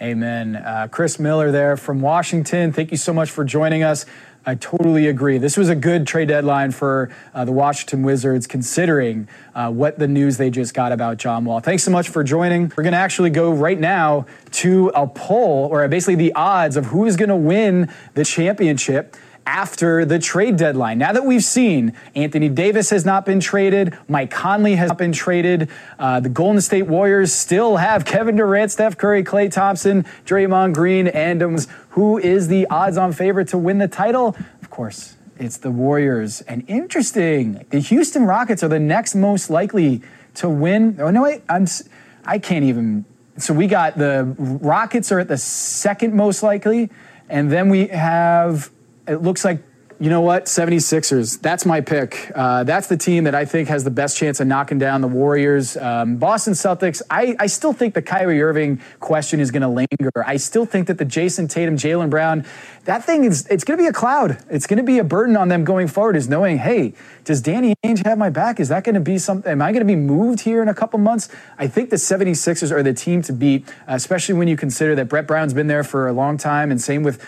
Amen. Uh, Chris Miller there from Washington. Thank you so much for joining us. I totally agree. This was a good trade deadline for uh, the Washington Wizards, considering uh, what the news they just got about John Wall. Thanks so much for joining. We're going to actually go right now to a poll, or basically the odds of who is going to win the championship after the trade deadline. Now that we've seen Anthony Davis has not been traded, Mike Conley has not been traded, uh, the Golden State Warriors still have Kevin Durant, Steph Curry, Klay Thompson, Draymond Green, and um, who is the odds on favorite to win the title? Of course, it's the Warriors. And interesting, the Houston Rockets are the next most likely to win. Oh, no, wait, I'm, I can't even. So we got the Rockets are at the second most likely. And then we have it looks like you know what 76ers that's my pick. Uh, that's the team that i think has the best chance of knocking down the warriors. Um, boston celtics I, I still think the kyrie irving question is going to linger. I still think that the jayson tatum jaylen brown that thing is it's going to be a cloud. It's going to be a burden on them going forward is knowing hey does danny ainge have my back? Is that going to be something am i going to be moved here in a couple months? I think the 76ers are the team to beat especially when you consider that brett brown's been there for a long time and same with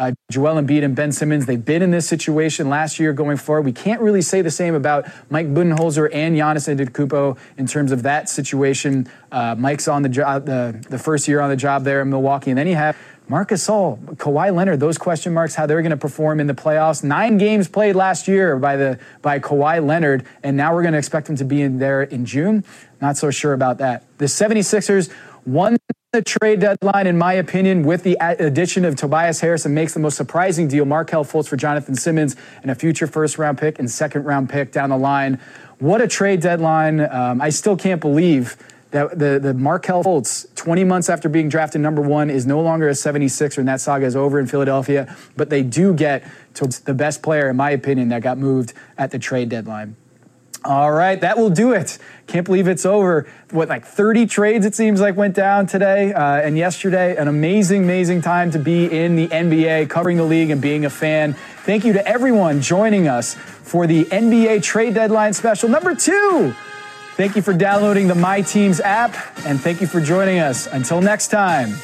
uh, Joel Embiid and Ben Simmons, they've been in this situation last year going forward. We can't really say the same about Mike Budenholzer and Giannis Antetokounmpo in terms of that situation. Uh, Mike's on the job, the, the first year on the job there in Milwaukee. And then you have Marcus Gasol, Kawhi Leonard, those question marks, how they're going to perform in the playoffs. Nine games played last year by the by Kawhi Leonard, and now we're going to expect him to be in there in June. Not so sure about that. The 76ers won the trade deadline, in my opinion, with the addition of Tobias Harris and makes the most surprising deal. Markelle Fultz for Jonathan Simmons and a future first round pick and second round pick down the line. What a trade deadline. Um, I still can't believe that the, the Markelle Fultz, 20 months after being drafted number one, is no longer a 76er, and that saga is over in Philadelphia. But they do get to the best player, in my opinion, that got moved at the trade deadline. All right, that will do it. Can't believe it's over. What, like 30 trades, it seems like, went down today uh, and yesterday. An amazing, amazing time to be in the NBA, covering the league and being a fan. Thank you to everyone joining us for the NBA trade deadline special number two. Thank you for downloading the My Teams app, and thank you for joining us. Until next time.